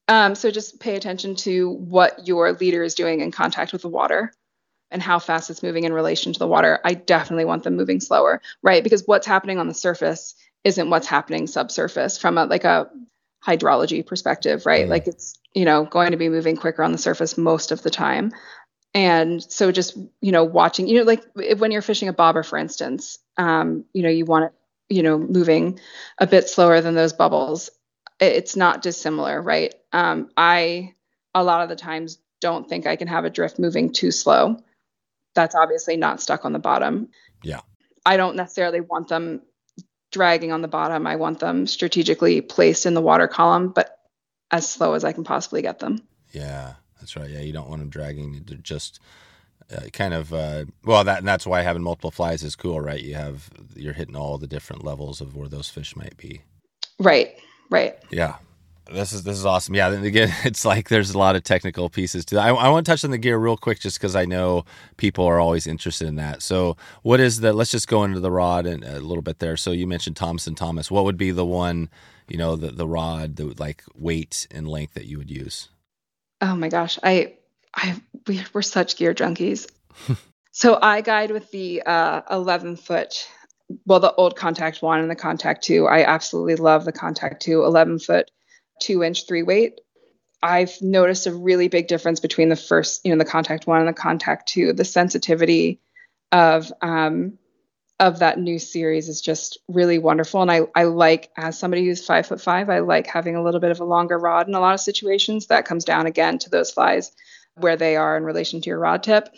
um, so just pay attention to what your leader is doing in contact with the water and how fast it's moving in relation to the water i definitely want them moving slower right because what's happening on the surface isn't what's happening subsurface from a like a hydrology perspective right mm. like it's you know, going to be moving quicker on the surface most of the time. And so just, you know, watching, you know, like if, when you're fishing a bobber, for instance, um, you know, you want it, you know, moving a bit slower than those bubbles. It's not dissimilar, right? Um, I, a lot of the times, don't think I can have a drift moving too slow. That's obviously not stuck on the bottom. Yeah. I don't necessarily want them dragging on the bottom. I want them strategically placed in the water column, but as slow as I can possibly get them. Yeah, that's right. Yeah, you don't want them dragging. They're just uh, kind of uh, well that and that's why having multiple flies is cool, right? You have you're hitting all the different levels of where those fish might be. Right. Right. Yeah. This is this is awesome. Yeah, then again, it's like there's a lot of technical pieces to that. I, I want to touch on the gear real quick, just because I know people are always interested in that. So, what is the? Let's just go into the rod and a little bit there. So, you mentioned Thomas and Thomas. What would be the one you know, the the rod, the like weight and length that you would use? Oh my gosh, I I we, we're such gear junkies. so I guide with the uh, 11 foot, well, the old contact one and the contact two. I absolutely love the contact two, 11 foot, two inch three weight. I've noticed a really big difference between the first, you know, the contact one and the contact two. The sensitivity of um, of that new series is just really wonderful. And I, I like, as somebody who's five foot five, I like having a little bit of a longer rod in a lot of situations. That comes down again to those flies where they are in relation to your rod tip.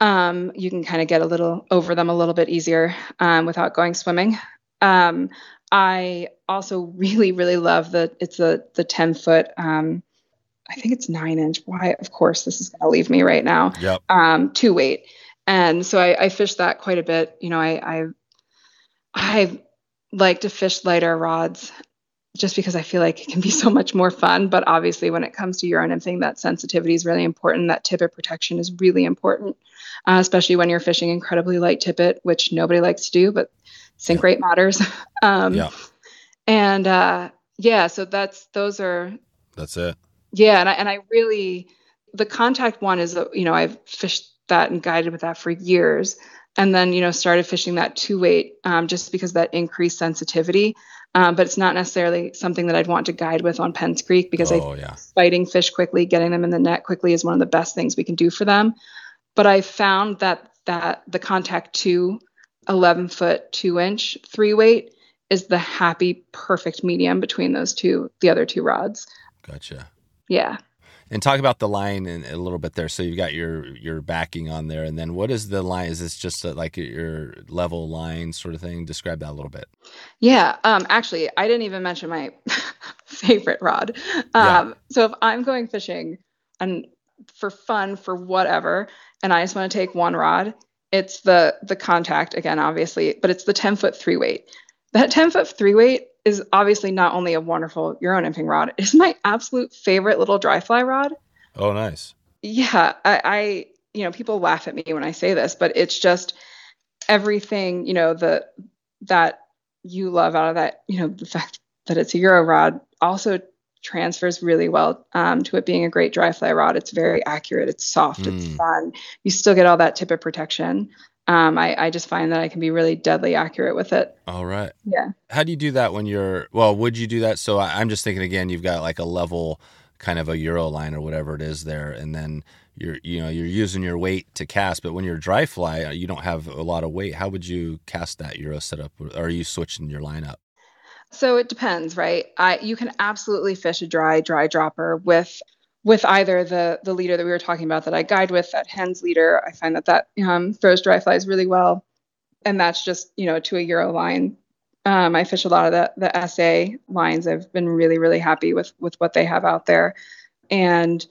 Um, you can kind of get a little over them a little bit easier um, without going swimming. Um, I also really, really love the it's the the 10 foot um, I think it's nine inch. Why? Of course, this is going to leave me right now. Yep. Um, two weight. And so I, I fished that quite a bit. You know, I, I I like to fish lighter rods just because I feel like it can be so much more fun. But obviously, when it comes to euro nymphing, that sensitivity is really important. That tippet protection is really important, uh, especially when you're fishing incredibly light tippet, which nobody likes to do, but sink rate matters. um, yeah. And uh, yeah, so that's those are. That's it. Yeah, and I and I really the contact one is you know I've fished that and guided with that for years. And then, you know, started fishing that two weight um, just because that increased sensitivity. Um, but it's not necessarily something that I'd want to guide with on Penns Creek because oh, I yeah. fighting fish quickly, getting them in the net quickly is one of the best things we can do for them. But I found that that the contact two 11 foot two inch three weight is the happy perfect medium between those two the other two rods gotcha yeah and talk about the line in, a little bit there. So you've got your your backing on there, and then what is the line? Is this just a, like your level line sort of thing? Describe that a little bit. Yeah, um, actually, I didn't even mention my favorite rod. Um, yeah. So if I'm going fishing and for fun for whatever, and I just want to take one rod, it's the the contact again, obviously, but it's the 10 foot three weight. That 10 foot three weight is obviously not only a wonderful Euro nymphing rod, it's my absolute favorite little dry fly rod. Oh, nice. Yeah, I, I, you know, people laugh at me when I say this, but it's just everything, you know, the that you love out of that, you know, the fact that it's a Euro rod also transfers really well um, to it being a great dry fly rod. It's very accurate, it's soft, mm. it's fun. You still get all that tippet protection. Um, I, I just find that I can be really deadly accurate with it. All right. Yeah. How do you do that when you're, well, would you do that? So I, I'm just thinking again, you've got like a level kind of a Euro line or whatever it is there. And then you're, you know, you're using your weight to cast, but when you're dry fly, uh, you don't have a lot of weight. How would you cast that Euro setup? Or are you switching your line up? So it depends, right? I you can absolutely fish a dry dry dropper with with either the the leader that we were talking about that I guide with, that Hends leader. I find that that um, throws dry flies really well, and that's just you know to a euro line. Um, I fish a lot of the the SA lines. I've been really really happy with with what they have out there, and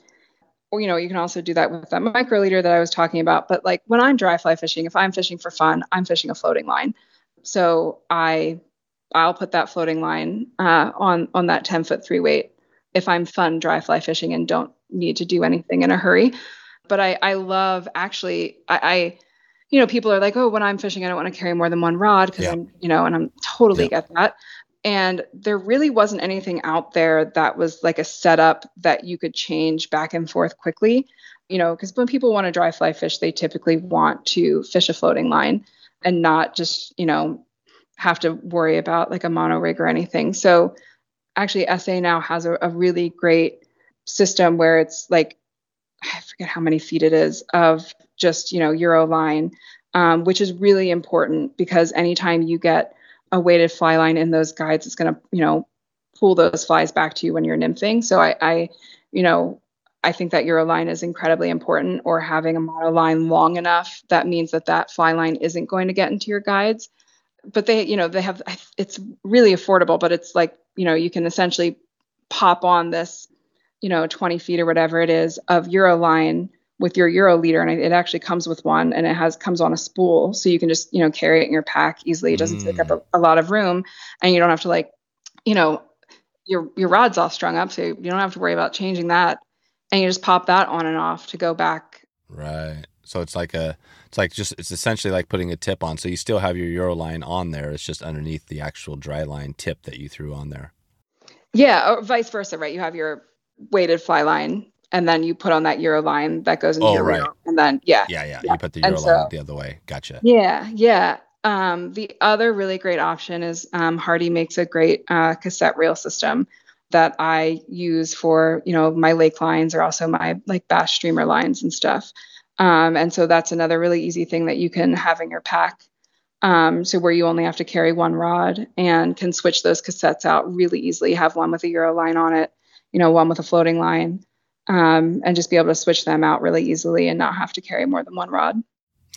you know you can also do that with that micro leader that I was talking about. But like when I'm dry fly fishing, if I'm fishing for fun, I'm fishing a floating line. So I I'll put that floating line uh, on on that 10 foot three weight if I'm fun dry fly fishing and don't need to do anything in a hurry. But I I love actually I, I you know people are like oh when I'm fishing I don't want to carry more than one rod because yeah. I'm you know and I'm totally yeah. get that. And there really wasn't anything out there that was like a setup that you could change back and forth quickly. You know, because when people want to dry fly fish, they typically want to fish a floating line and not just, you know, have to worry about like a mono rig or anything. So actually SA now has a, a really great system where it's like I forget how many feet it is of just you know Euro line, um, which is really important because anytime you get a weighted fly line in those guides, it's going to you know pull those flies back to you when you're nymphing. So I, I you know I think that Euro line is incredibly important, or having a mono line long enough that means that that fly line isn't going to get into your guides but they you know they have it's really affordable but it's like you know you can essentially pop on this you know 20 feet or whatever it is of euro line with your euro leader and it actually comes with one and it has comes on a spool so you can just you know carry it in your pack easily it doesn't mm. take up mm. a, a, lot of room and you don't have to like you know your your rod's all strung up so you don't have to worry about changing that and you just pop that on and off to go back right so it's like a it's like just it's essentially like putting a tip on. So you still have your Euro line on there. It's just underneath the actual dry line tip that you threw on there. Yeah, or vice versa, right? You have your weighted fly line and then you put on that Euro line that goes in oh, right. and then yeah. Yeah, yeah. yeah. You put the Euro so, line the other way. Gotcha. Yeah, yeah. Um, the other really great option is um, Hardy makes a great uh, cassette reel system that I use for, you know, my lake lines or also my like bass streamer lines and stuff. Um, and so that's another really easy thing that you can have in your pack. Um, so where you only have to carry one rod and can switch those cassettes out really easily. Have one with a Euro line on it, you know, one with a floating line, um, and just be able to switch them out really easily and not have to carry more than one rod.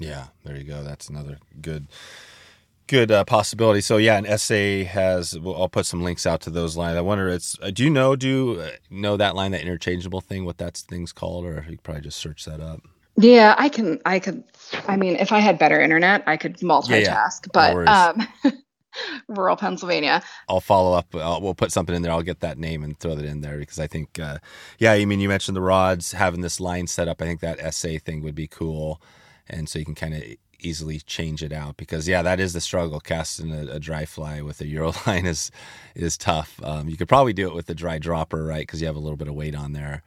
Yeah, there you go. That's another good good uh, possibility. So yeah, an SA has. Well, I'll put some links out to those lines. I wonder, it's. Uh, do you know? Do you uh, know that line, that interchangeable thing? What that thing's called, or you probably just search that up. Yeah, I can. I could. I mean, if I had better internet, I could multitask. Yeah, yeah. But um, rural Pennsylvania. I'll follow up. I'll, we'll put something in there. I'll get that name and throw that in there because I think, uh, yeah, I mean, you mentioned the rods having this line set up. I think that SA thing would be cool, and so you can kind of easily change it out because yeah, that is the struggle. Casting a, a dry fly with a Euro line is is tough. Um, you could probably do it with the dry dropper, right? Because you have a little bit of weight on there.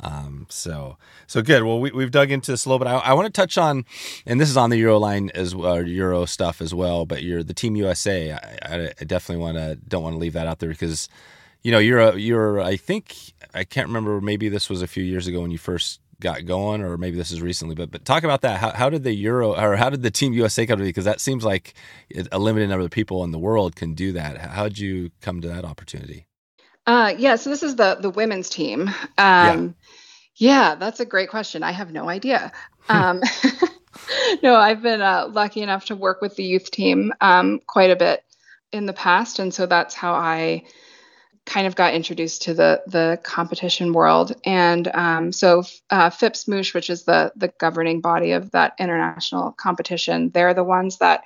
Um, so so good. Well, we, we've dug into this a little bit. I, I want to touch on, and this is on the Euro line as well, Euro stuff as well. But you're the Team USA. I, I definitely want to don't want to leave that out there because you know you're a, you're I think I can't remember. Maybe this was a few years ago when you first got going, or maybe this is recently. But but talk about that. How, how did the Euro or how did the Team USA come to be? Because that seems like a limited number of people in the world can do that. How did you come to that opportunity? Uh, yeah, so this is the the women's team. Um, yeah. Yeah, that's a great question. I have no idea. Um, no, I've been uh, lucky enough to work with the youth team um, quite a bit in the past, and so that's how I kind of got introduced to the the competition world. And um, so uh, FIPS-Mouche, which is the the governing body of that international competition, they're the ones that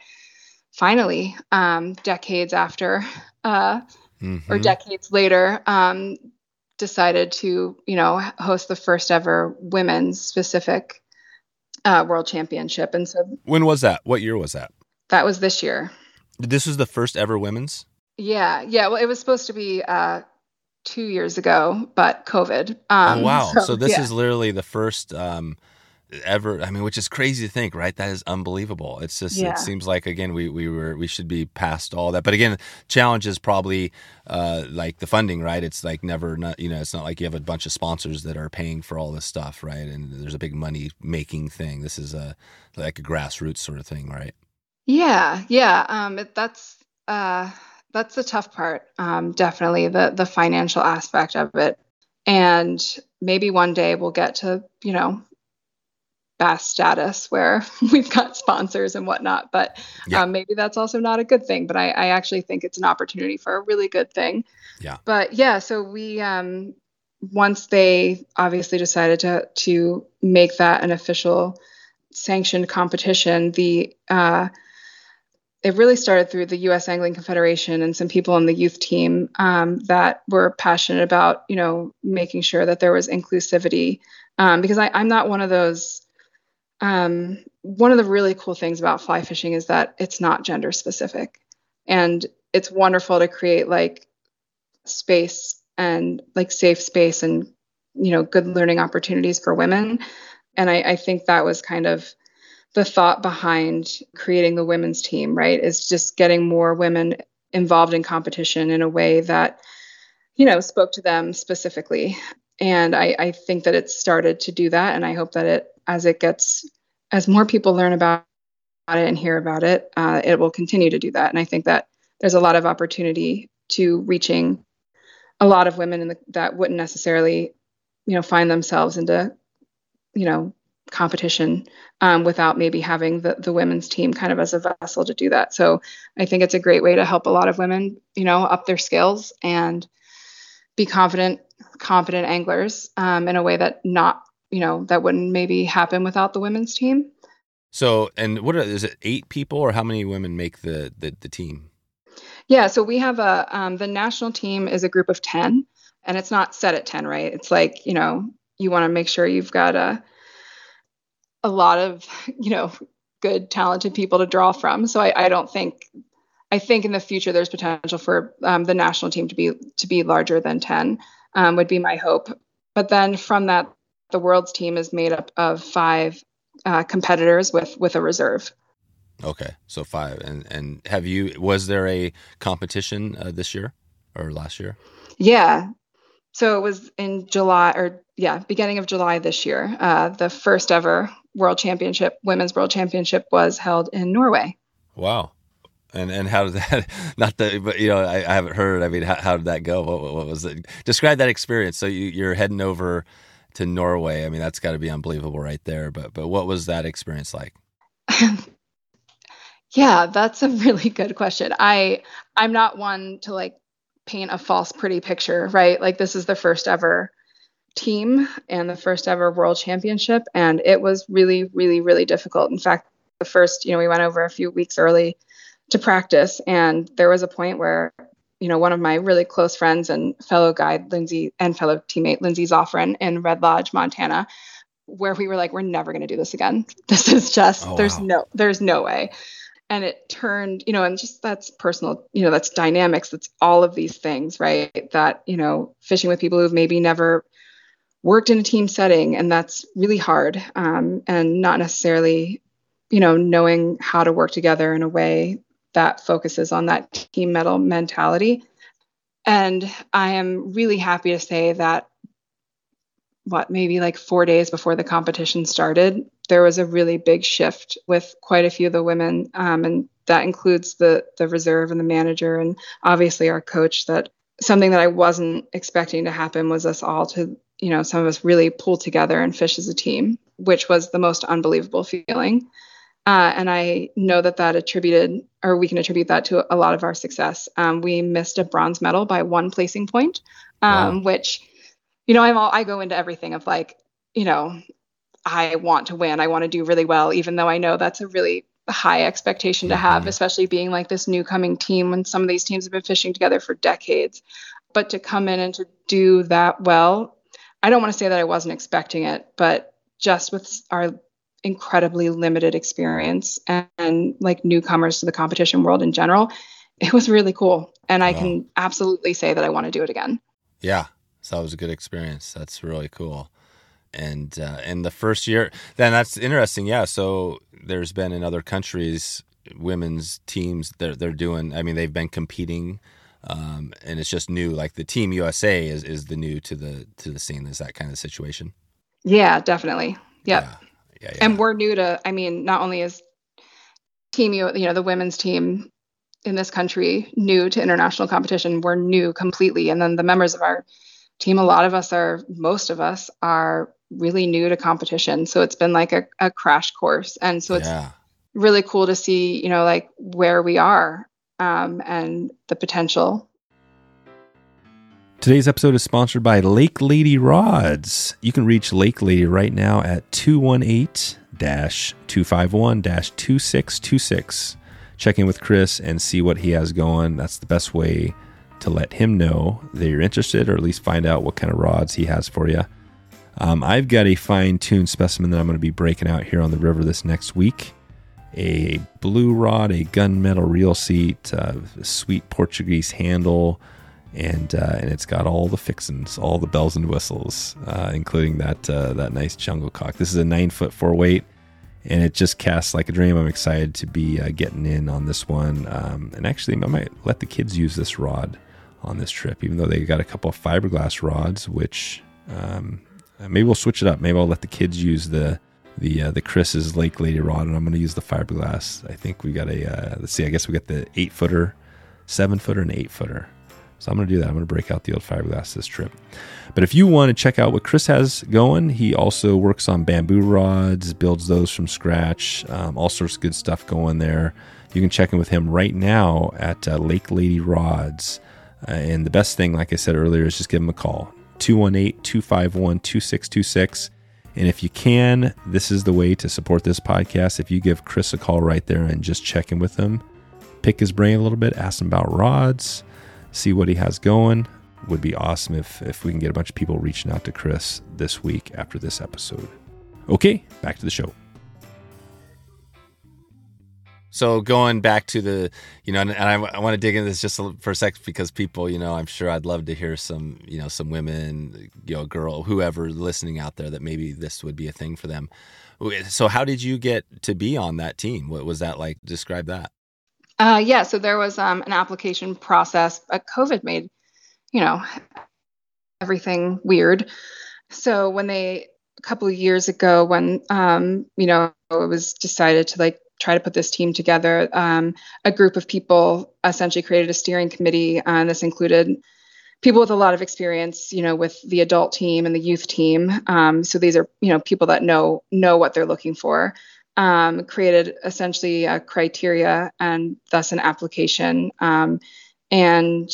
finally, um, decades after uh, mm-hmm. or decades later, um, decided to, you know, host the first ever women's specific uh, world championship. And so, when was that? What year was that? That was this year. This was the first ever women's. Yeah, yeah. Well, it was supposed to be uh, two years ago, but COVID. Um, oh wow! So, so this yeah. is literally the first um, ever. I mean, which is crazy to think, right? That is unbelievable. It's just yeah. it seems like again we we were we should be past all that. But again, challenge is probably uh, like the funding, right? It's like never not you know it's not like you have a bunch of sponsors that are paying for all this stuff, right? And there's a big money making thing. This is a like a grassroots sort of thing, right? Yeah, yeah. Um, it, that's uh, that's the tough part. Um, definitely the the financial aspect of it, and maybe one day we'll get to you know BAS status where we've got sponsors and whatnot. But yeah. um, maybe that's also not a good thing. But I, I, actually think it's an opportunity for a really good thing. Yeah. But yeah, so we um, once they obviously decided to to make that an official sanctioned competition, the uh, it really started through the U.S. Angling Confederation and some people on the youth team um, that were passionate about, you know, making sure that there was inclusivity. Um, because I, I'm not one of those um, one of the really cool things about fly fishing is that it's not gender specific. And it's wonderful to create like space and like safe space and you know good learning opportunities for women. And I, I think that was kind of the thought behind creating the women's team right is just getting more women involved in competition in a way that you know spoke to them specifically and I, I think that it started to do that. And i hope that it as it gets as more people learn about it and hear about it uh, it will continue to do that. And i think that there's a lot of opportunity to reaching a lot of women the, that wouldn't necessarily you know find themselves into you know competition um, without maybe having the, the women's team kind of as a vessel to do that. So i think it's a great way to help a lot of women you know up their skills and be confident competent anglers um, in a way that not you know that wouldn't maybe happen without the women's team. So, and what are, is it? Eight people, or how many women make the the, the team? Yeah, so we have a um, the national team is a group of ten, and it's not set at ten, right? It's like you know you want to make sure you've got a a lot of you know good talented people to draw from. So I, I don't think I think in the future there's potential for um, the national team to be to be larger than ten um, would be my hope. But then from that the world's team is made up of five uh, competitors with with a reserve. Okay, so five. And and have you? Was there a competition uh, this year or last year? Yeah. So it was in July or yeah, beginning of July this year. Uh, the first ever world championship, women's world championship, was held in Norway. Wow. And and how did that? Not that, but you know, I, I haven't heard. I mean, how, how did that go? What, what was it? Describe that experience. So you, you're heading over to Norway. I mean, that's got to be unbelievable right there. But but what was that experience like? yeah, that's a really good question. I I'm not one to like paint a false pretty picture, right? Like this is the first ever team and the first ever world championship and it was really really really difficult. In fact, the first, you know, we went over a few weeks early to practice and there was a point where you know, one of my really close friends and fellow guide, Lindsay, and fellow teammate, Lindsay Zoffren in Red Lodge, Montana, where we were like, we're never going to do this again. This is just, oh, there's wow. no, there's no way. And it turned, you know, and just that's personal, you know, that's dynamics, that's all of these things, right? That, you know, fishing with people who've maybe never worked in a team setting, and that's really hard. Um, and not necessarily, you know, knowing how to work together in a way that focuses on that team metal mentality. And I am really happy to say that what maybe like four days before the competition started, there was a really big shift with quite a few of the women, um, and that includes the the reserve and the manager, and obviously our coach. That something that I wasn't expecting to happen was us all to, you know, some of us really pull together and fish as a team, which was the most unbelievable feeling. Uh, and I know that that attributed, or we can attribute that to a lot of our success. Um, we missed a bronze medal by one placing point, um, wow. which, you know, I'm all, I go into everything of like, you know, I want to win. I want to do really well, even though I know that's a really high expectation to have, mm-hmm. especially being like this new coming team when some of these teams have been fishing together for decades. But to come in and to do that well, I don't want to say that I wasn't expecting it, but just with our incredibly limited experience and, and, like newcomers to the competition world in general, it was really cool. And I can absolutely say that I want to do it again. Yeah. So that was a good experience. That's really cool. And uh, in the first year, then that's interesting. Yeah. So there's been in other countries women's teams they're they're doing. I mean, they've been competing, um, and it's just new. Like the Team USA is is the new to the to the scene. Is that kind of situation? Yeah, definitely. Yep. Yeah. Yeah, yeah. And we're new to. I mean, not only is Team you know the women's team in this country new to international competition, we're new completely, and then the members of our team, a lot of us are, most of us are really new to competition. So it's been like a, a crash course. And so it's yeah really cool to see, you know, like where we are um, and the potential. Today's episode is sponsored by Lake Lady Rods. You can reach Lake Lady right now at 218 251 2626. Check in with Chris and see what he has going. That's the best way to let him know that you're interested or at least find out what kind of rods he has for you. Um, I've got a fine tuned specimen that I'm going to be breaking out here on the river this next week a blue rod, a gunmetal reel seat, uh, a sweet Portuguese handle, and uh, and it's got all the fixins, all the bells and whistles, uh, including that uh, that nice jungle cock. This is a nine foot four weight, and it just casts like a dream. I'm excited to be uh, getting in on this one, um, and actually I might let the kids use this rod on this trip, even though they got a couple of fiberglass rods, which um, maybe we'll switch it up. Maybe I'll let the kids use the the uh, the Chris's Lake Lady rod, and I'm going to use the fiberglass. I think we got a uh, let's see. I guess we got the eight footer, seven footer, and eight footer. So I'm going to do that. I'm going to break out the old fiberglass this trip. But if you want to check out what Chris has going, he also works on bamboo rods, builds those from scratch, um, all sorts of good stuff going there. You can check in with him right now at uh, Lake Lady Rods. Uh, and the best thing, like I said earlier, is just give him a call 218 251 2626. And if you can, this is the way to support this podcast. If you give Chris a call right there and just check in with him, pick his brain a little bit, ask him about rods, see what he has going. Would be awesome if, if we can get a bunch of people reaching out to Chris this week after this episode. Okay, back to the show. So going back to the, you know, and, I, I want to dig into this just for a second because people, you know, I'm sure I'd love to hear some, you know, some women, you know, girl, whoever listening out there that maybe this would be a thing for them. So how did you get to be on that team? What was that like? Describe that. Uh, yeah, so there was um, an application process. but COVID made, you know, everything weird. So when they a couple of years ago, when um, you know it was decided to like try to put this team together. Um, a group of people essentially created a steering committee, uh, and this included people with a lot of experience, you know, with the adult team and the youth team. Um, so these are, you know, people that know know what they're looking for. Um, created essentially a criteria and thus an application, um, and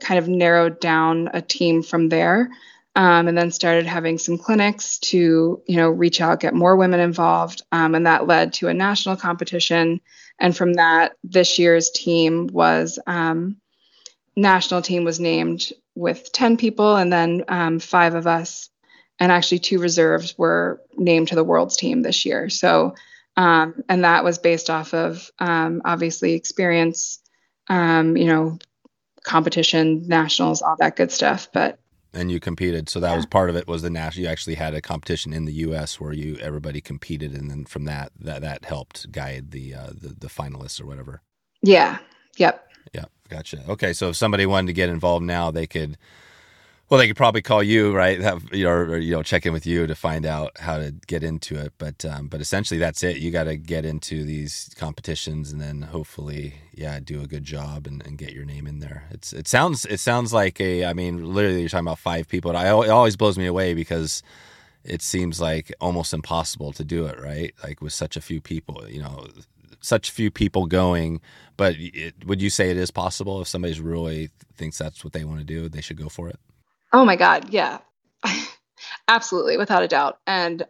kind of narrowed down a team from there um, and then started having some clinics to you know reach out get more women involved um, and that led to a national competition. And from that this year's team was um, national team was named with 10 people and then um, five of us and actually two reserves were named to the world's team this year. So um, and that was based off of um, obviously experience you know competition nationals all that good stuff but and you competed. So that yeah. was part of it. Was the national? You actually had a competition in the U.S. where you everybody competed, and then from that that that helped guide the uh, the, the finalists or whatever. Yeah. Yep. Yeah. Gotcha. Okay. So if somebody wanted to get involved now, they could well, they could probably call you, right? Have you know, or, you know, check in with you to find out how to get into it. But um, but essentially, that's it. You got to get into these competitions, and then hopefully, yeah, do a good job and, and get your name in there. It's it sounds it sounds like a. I mean, literally, you're talking about five people. I, it always blows me away because it seems like almost impossible to do it, right? Like with such a few people, you know, such few people going. But it, would you say it is possible if somebody's really thinks that's what they want to do, they should go for it? Oh my God. Yeah. Absolutely. Without a doubt. And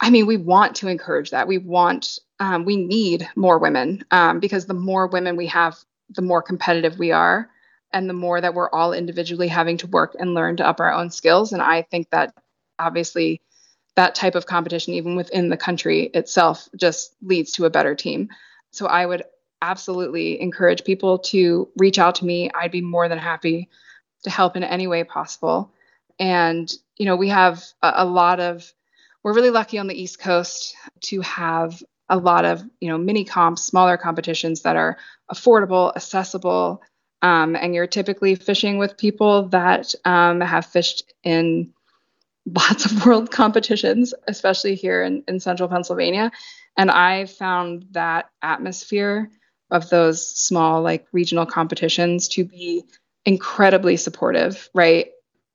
I mean, we want to encourage that. We want, um, we need more women um, because the more women we have, the more competitive we are. And the more that we're all individually having to work and learn to up our own skills. And I think that obviously that type of competition, even within the country itself, just leads to a better team. So I would absolutely encourage people to reach out to me. I'd be more than happy to help in any way possible. And, you know, we have a, a lot of, we're really lucky on the East Coast to have a lot of, you know, mini comps, smaller competitions that are affordable, accessible, um, and you're typically fishing with people that um, have fished in lots of world competitions, especially here in, in central Pennsylvania. And I found that atmosphere of those small, like regional competitions to be incredibly supportive, right?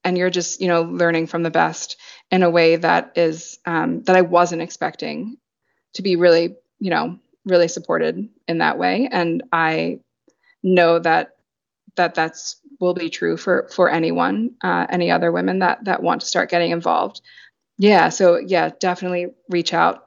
And you're just, you know, learning from the best in a way that is um, that I wasn't expecting to be really, you know, really supported in that way. And I know that that that's will be true for for anyone, uh, any other women that that want to start getting involved. Yeah, so yeah, definitely reach out.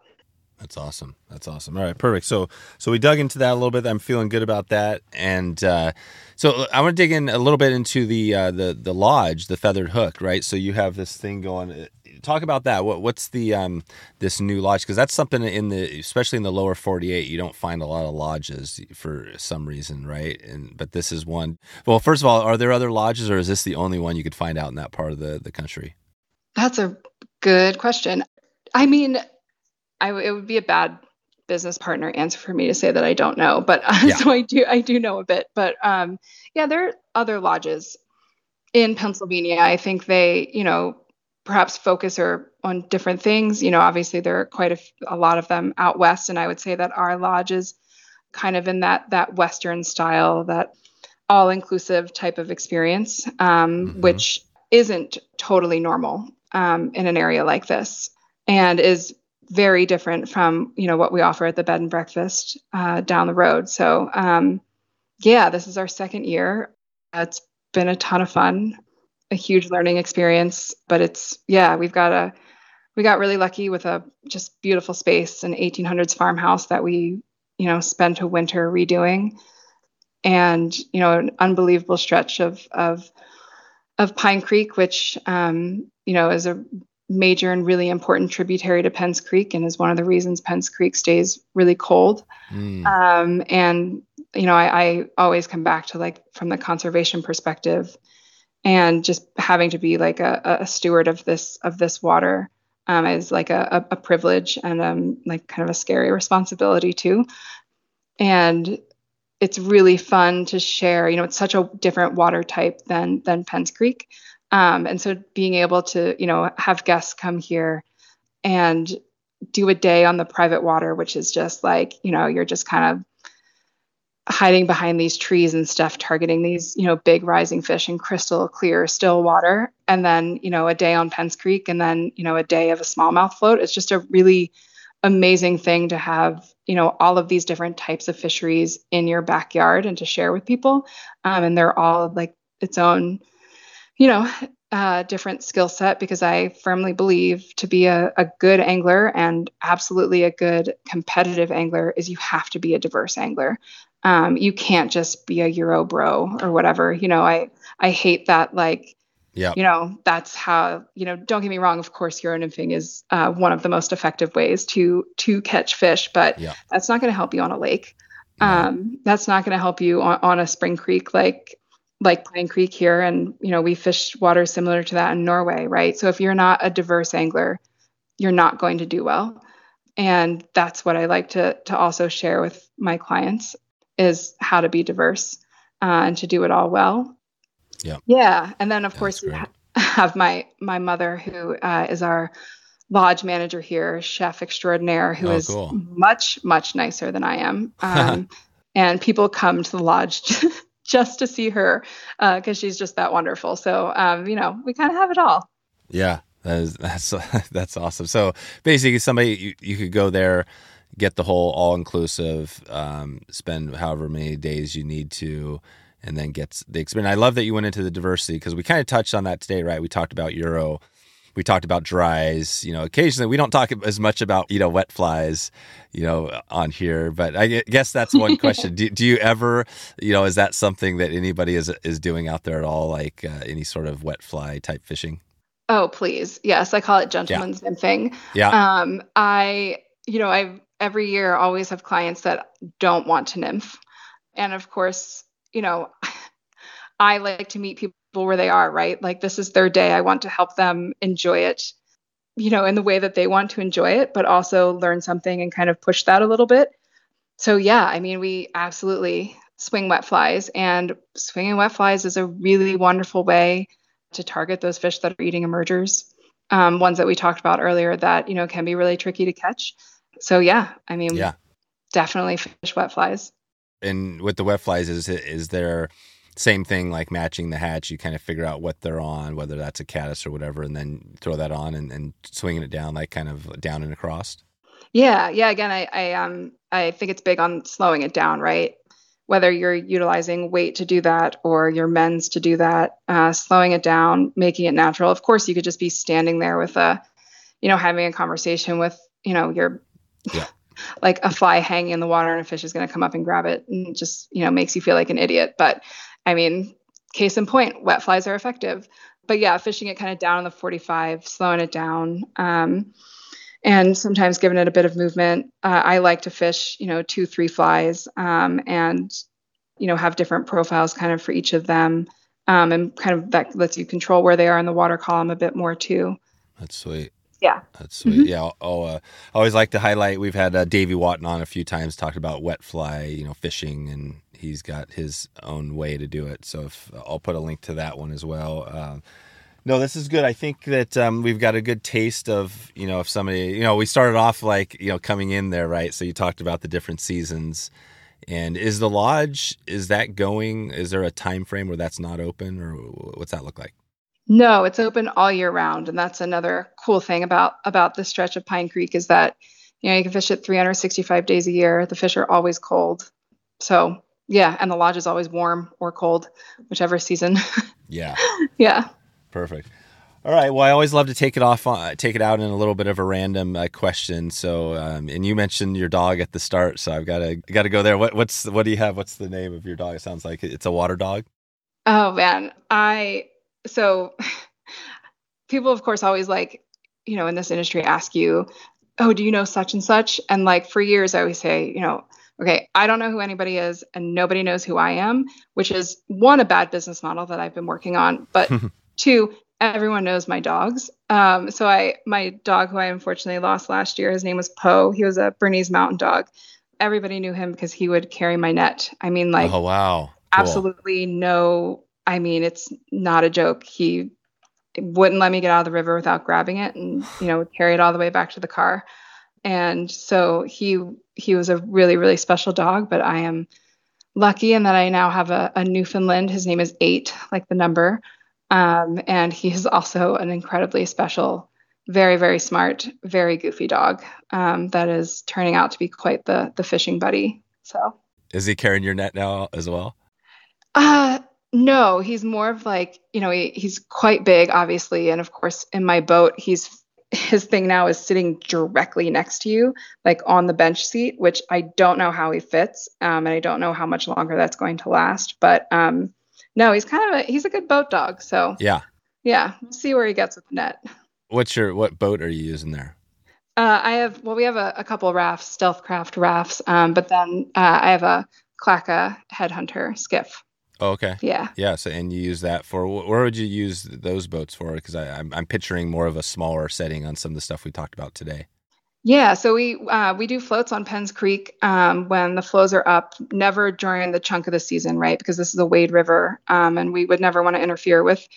That's awesome. That's awesome. All right, perfect. So so we dug into that a little bit. I'm feeling good about that, and uh, so I want to dig in a little bit into the uh, the the lodge, the feathered hook, right? So you have this thing going talk about that. What what's the um this new lodge? Because that's something in the especially in the lower forty eight, you don't find a lot of lodges for some reason, right? And but this is one. Well, first of all, are there other lodges, or is this the only one you could find out in that part of the the country? That's a good question. I mean, I it would be a bad business partner answer for me to say that I don't know, but uh, yeah. so I do I do know a bit. But um, yeah, there are other lodges in Pennsylvania. I think they, you know, perhaps focus or on different things. You know, obviously there are quite a, a lot of them out west, and I would say that our lodge is kind of in that that Western style, that all-inclusive type of experience, um, mm-hmm. which isn't totally normal um, in an area like this, and is very different from you know what we offer at the bed and breakfast uh, down the road. So um, yeah, this is our second year. It's been a ton of fun a huge learning experience. But it's yeah, we've got a we got really lucky with a just beautiful space, an 1800s farmhouse that we you know spent a winter redoing, and you know an unbelievable stretch of of of Pine Creek, which um, you know is a major and really important tributary to Penns Creek and is one of the reasons Penns Creek stays really cold. Mm. Um, and you know, I, I, always come back to like from the conservation perspective, and just having to be like a, a steward of this of this water um, is like a, a, privilege and um, like kind of a scary responsibility too. And it's really fun to share. You know, it's such a different water type than than Penns Creek, um, and so being able to you know have guests come here and do a day on the private water, which is just like you know you're just kind of hiding behind these trees and stuff targeting these you know big rising fish in crystal clear still water. And then you know a day on Penns Creek and then you know a day of a smallmouth float. It's just a really amazing thing to have you know all of these different types of fisheries in your backyard and to share with people. Um, and they're all like its own you know uh, different skill set because I firmly believe to be a, a good angler and absolutely a good competitive angler is you have to be a diverse angler. Um, you can't just be a euro bro or whatever you know i i hate that like yeah. you know that's how you know don't get me wrong of course euro nymphing is uh, one of the most effective ways to to catch fish but yeah. that's not going to help you on a lake. Um, that's not going to help you on, on a spring creek like like Pine Creek here, and you know we fish water similar to that in Norway, right? So if you're not a diverse angler, you're not going to do well, and that's what I like to to also share with my clients is how to be diverse uh, and to do it all well. Yeah. Yeah, and then of yeah, course we ha- have my my mother who uh, is our lodge manager here, chef extraordinaire, who oh, is cool. much much nicer than I am. Um, and people come to the lodge just to see her because uh, she's just that wonderful. So um, you know, we kind of have it all. Yeah, that is that's that's awesome. So basically, somebody you, you could go there get the whole all inclusive, um, spend however many days you need to, and then get the experience. I love that you went into the diversity because we kind of touched on that today, right? We talked about Euro. We talked about dries, you know, occasionally we don't talk as much about, you know, wet flies, you know, on here, but I guess that's one question. do, do you ever, you know, is that something that anybody is, is doing out there at all? Like uh, any sort of wet fly type fishing? Oh, please. Yes, I call it gentleman's yeah. nymphing. Yeah. Um, I, you know, I every year always have clients that don't want to nymph. And of course, you know, I like to meet people where they are, right? Like this is their day. I want to help them enjoy it, you know, in the way that they want to enjoy it, but also learn something and kind of push that a little bit. So yeah, I mean, we absolutely swing wet flies and swinging wet flies is a really wonderful way to target those fish that are eating emergers. Um, ones that we talked about earlier that, you know, can be really tricky to catch. So yeah, I mean, yeah, definitely fish wet flies. And with the wet flies, is is there same thing like matching the hatch? You kind of figure out what they're on, whether that's a caddis or whatever, and then throw that on and, and swinging it down, like kind of down and across. Yeah, yeah. Again, I, I um I think it's big on slowing it down, right? Whether you're utilizing weight to do that or your mends to do that, uh, slowing it down, making it natural. Of course, you could just be standing there with a, you know, having a conversation with, you know, your yeah. like a fly hanging in the water and a fish is going to come up and grab it and just you know makes you feel like an idiot but i mean case in point wet flies are effective but yeah fishing it kind of down in the 45 slowing it down um, and sometimes giving it a bit of movement uh, i like to fish you know two three flies um, and you know have different profiles kind of for each of them um, and kind of that lets you control where they are in the water column a bit more too that's sweet yeah. That's sweet. Mm-hmm. Yeah. Oh, uh, I always like to highlight. We've had uh, Davy Wotton on a few times, talked about wet fly, you know, fishing, and he's got his own way to do it. So if, I'll put a link to that one as well. Uh, no, this is good. I think that um, we've got a good taste of, you know, if somebody, you know, we started off like, you know, coming in there, right? So you talked about the different seasons. And is the lodge, is that going, is there a time frame where that's not open or what's that look like? No, it's open all year round, and that's another cool thing about about this stretch of Pine Creek is that you know you can fish it 365 days a year. The fish are always cold, so yeah, and the lodge is always warm or cold, whichever season. Yeah. yeah. Perfect. All right. Well, I always love to take it off, uh, take it out in a little bit of a random uh, question. So, um, and you mentioned your dog at the start, so I've got to got to go there. What what's what do you have? What's the name of your dog? It sounds like it's a water dog. Oh man, I so people of course always like you know in this industry ask you oh do you know such and such and like for years i always say you know okay i don't know who anybody is and nobody knows who i am which is one a bad business model that i've been working on but two everyone knows my dogs um, so i my dog who i unfortunately lost last year his name was poe he was a bernese mountain dog everybody knew him because he would carry my net i mean like oh wow cool. absolutely no I mean, it's not a joke. He wouldn't let me get out of the river without grabbing it and, you know, carry it all the way back to the car. And so he he was a really, really special dog, but I am lucky in that I now have a, a Newfoundland. His name is eight, like the number. Um, and is also an incredibly special, very, very smart, very goofy dog um, that is turning out to be quite the the fishing buddy. So is he carrying your net now as well? Uh no, he's more of like, you know, he, he's quite big, obviously. And of course, in my boat, he's his thing now is sitting directly next to you, like on the bench seat, which I don't know how he fits. Um, and I don't know how much longer that's going to last. But um, no, he's kind of a he's a good boat dog. So yeah. Yeah. We'll see where he gets with the net. What's your what boat are you using there? Uh, I have well, we have a, a couple rafts, stealth craft rafts, um, but then uh, I have a Clacka headhunter skiff. Oh, okay. Yeah. Yeah. So, and you use that for where would you use those boats for? Because I'm I'm picturing more of a smaller setting on some of the stuff we talked about today. Yeah, so we uh, we do floats on Penns Creek um, when the flows are up. Never during the chunk of the season, right? Because this is a wade river, um, and we would never want to interfere with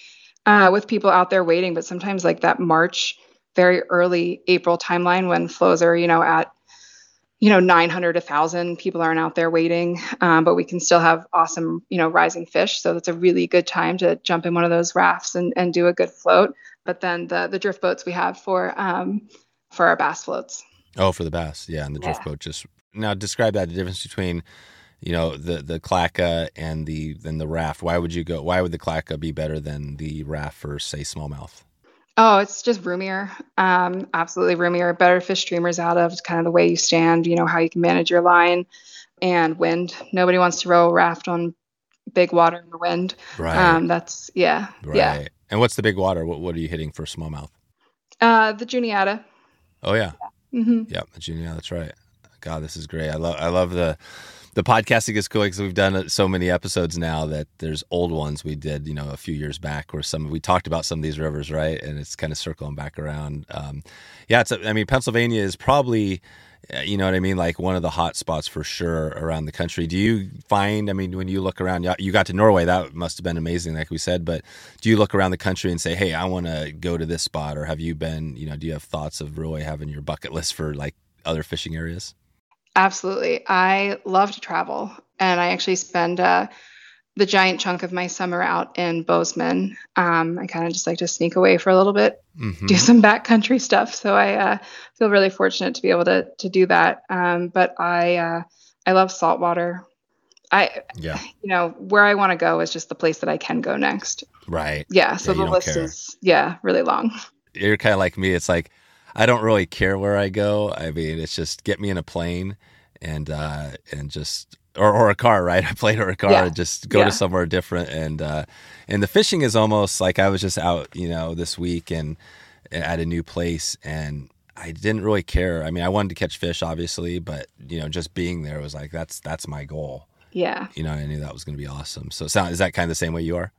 uh, with people out there wading. But sometimes, like that March, very early April timeline when flows are you know at you know 900 1000 people aren't out there wading um, but we can still have awesome you know rising fish. So that's a really good time to jump in one of those rafts and, and do a good float. But then the the drift boats we have for um, for our bass floats. Oh for the bass. Yeah and the drift yeah. boat just now describe that the difference between you know the the clacka and the then the raft. Why would you go why would the clacka be better than the raft for say smallmouth Oh, it's just roomier. Um, absolutely roomier. Better fish streamers out of kind of the way you stand, you know, how you can manage your line and wind. Nobody wants to row a raft on big water in the wind. Right. Um, that's yeah, right. yeah. And what's the big water? What, what are you hitting for smallmouth? Uh, the Juniata. Oh yeah. hmm Yeah, the Juniata. That's right. God, this is great. I love. I love the the podcasting is cool because we've done so many episodes now that there's old ones we did, you know, a few years back where some we talked about some of these rivers, right? And it's kind of circling back around. Um, yeah, it's. A, I mean, Pennsylvania is probably. uh, You know what I mean? Like one of the hot spots for sure around the country. Do you find, I mean, when you look around, you got to Norway, that must have been amazing, like we said, but do you look around the country and say, hey, I want to go to this spot? Or have you been, you know, do you have thoughts of really having your bucket list for like other fishing areas? Absolutely. I love to travel, and I actually spend uh, the giant chunk of my summer out in Bozeman. Um, I kind of just like to sneak away for a little bit, Mm-hmm. do some backcountry stuff. So I uh, feel really fortunate to be able to to do that. Um, but I uh, I love saltwater. I Yeah, you know where I want to go is just the place that I can go next. right. Yeah. So Yeah, the list care. is yeah really long. You're kind of like me. It's like I don't really care where I go. I mean, it's just get me in a plane and uh, and just or, or a car, right? A plane or a car, Yeah. just go Yeah. to somewhere different. And uh, and the fishing is almost like I was just out, you know, this week and at a new place and. I didn't really care. I mean, I wanted to catch fish, obviously, but you know, just being there was like that's that's my goal. Yeah. You know, I knew that was going to be awesome. So, sound is that kind of the same way you are?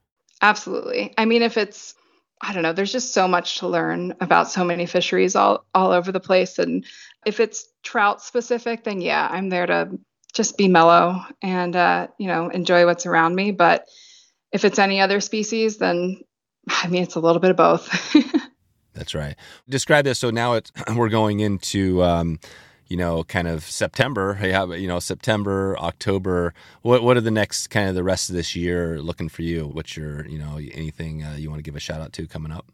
Absolutely. I mean, if it's, I don't know, there's just so much to learn about so many fisheries all, all over the place. And if it's trout specific, then yeah, I'm there to just be mellow and, uh, you know, enjoy what's around me. But if it's any other species, then I mean, it's a little bit of both. That's right. Describe this. So now it's we're going into um, you know kind of September. You know September, October. What what are the next kind of the rest of this year looking for you? What's your you know anything uh, you want to give a shout out to coming up?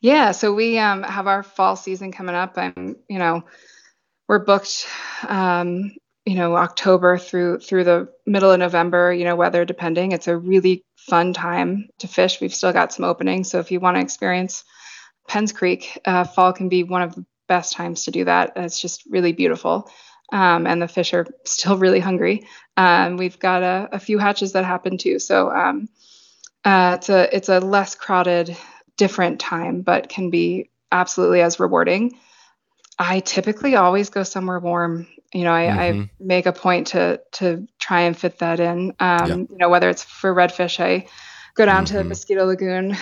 Yeah, so we um, have our fall season coming up. I'm, you know, we're booked, um, you know, October through through the middle of November. You know, weather depending. It's a really fun time to fish. We've still got some openings, so if you want to experience Penns Creek, uh, fall can be one of the best times to do that. It's just really beautiful. Um, and the fish are still really hungry. Um, we've got a, a few hatches that happen too. So um, uh, it's a it's a less crowded different time, but can be absolutely as rewarding. I typically always go somewhere warm. You know, I, I Mhm. make a point to to try and fit that in. Um, Yeah. You know, whether it's for redfish, I go down to Mhm. Mosquito Lagoon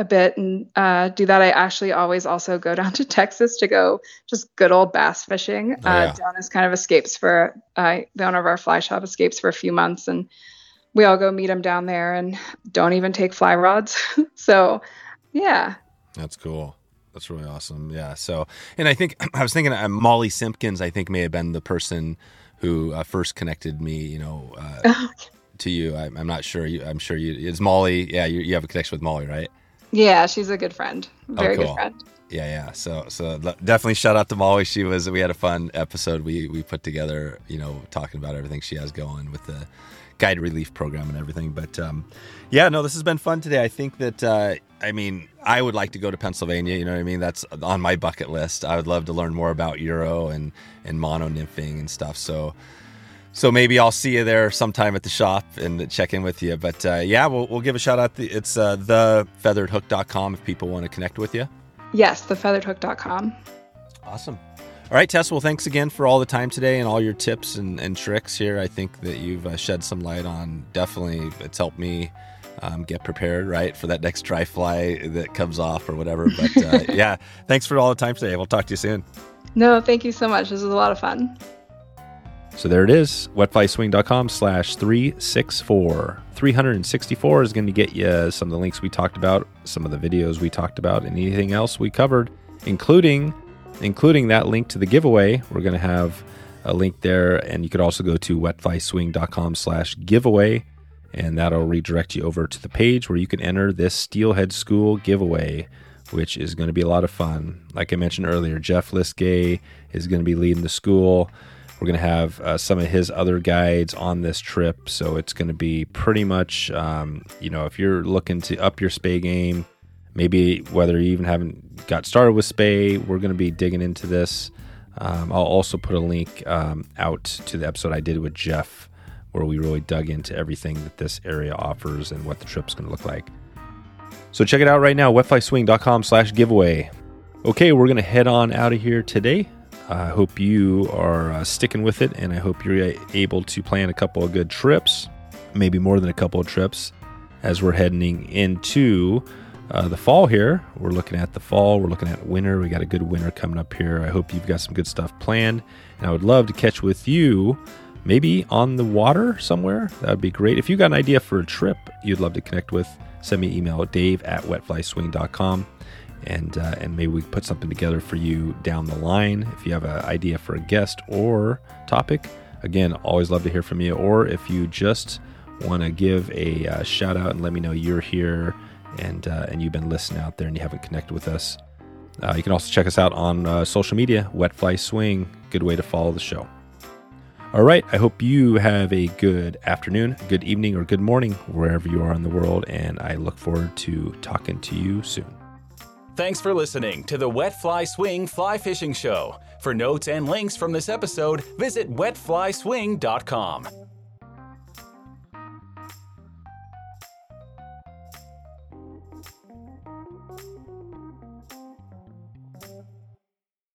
a bit and uh, do that. I actually always also go down to Texas to go just good old bass fishing. Oh, yeah. uh, Dennis kind of escapes for uh, the owner of our fly shop escapes for a few months and we all go meet him down there and don't even take fly rods. so yeah, That's cool. That's really awesome. Yeah. So, and I think I was thinking uh, Molly Simpkins. I think may have been the person who uh, first connected me. You know. Uh, To you, I, I'm not sure. You, I'm sure you. It's Molly. Yeah, you, you have a connection with Molly, right? Yeah, she's a good friend, very cool. good friend. Yeah, yeah. So, so definitely shout out to Molly. She was. We had a fun episode. We we put together. You know, talking about everything she has going with the guide relief program and everything. But um, yeah, no, this has been fun today. I think that. Uh, I mean, I would like to go to Pennsylvania. You know what I mean? That's on my bucket list. I would love to learn more about Euro and and mono nymphing and stuff. So. So maybe I'll see you there sometime at the shop and check in with you. But uh, yeah, we'll, we'll give a shout out. It's uh, thefeatheredhook.com if people want to connect with you. Yes, thefeatheredhook.com. Awesome. All right, Tess. Well, thanks again for all the time today and all your tips and, and tricks here. I think that you've uh, shed some light on definitely, it's helped me um, get prepared, right, for that next dry fly that comes off or whatever. But uh, yeah, thanks for all the time today. We'll talk to you soon. No, thank you so much. This was a lot of fun. So there it is, wetflyswing.com slash 364. 364 is going to get you some of the links we talked about, some of the videos we talked about, and anything else we covered, including including that link to the giveaway. We're going to have a link there, and you could also go to wetflyswing.com slash giveaway, and that'll redirect you over to the page where you can enter this Steelhead School giveaway, which is going to be a lot of fun. Like I mentioned earlier, Jeff Liskay is going to be leading the school. We're going to have uh, some of his other guides on this trip. So it's going to be pretty much, um, you know, if you're looking to up your Spey game, maybe whether you even haven't got started with Spey, we're going to be digging into this. Um, I'll also put a link um, out to the episode I did with Jeff where we really dug into everything that this area offers and what the trip's going to look like. So check it out right now, wetflyswing.com slash giveaway. Okay, we're going to head on out of here today. I hope you are uh, sticking with it, and I hope you're able to plan a couple of good trips, maybe more than a couple of trips, as we're heading into uh, the fall here. We're looking at the fall, we're looking at winter. We got a good winter coming up here. I hope you've got some good stuff planned, and I would love to catch with you maybe on the water somewhere. That would be great. If you got an idea for a trip you'd love to connect with, send me an email at dave at wetflyswing.com and uh, and maybe we put something together for you down the line. If you have an idea for a guest or topic, again, always love to hear from you. Or if you just want to give a uh, shout out and let me know you're here and uh, and you've been listening out there and you haven't connected with us, uh, you can also check us out on uh, social media. Wet Fly Swing, good way to follow the show. All right, I hope you have a good afternoon, good evening, or good morning wherever you are in the world, and I look forward to talking to you soon. Thanks for listening to the Wet Fly Swing Fly Fishing Show. For notes and links from this episode, visit wetflyswing.com.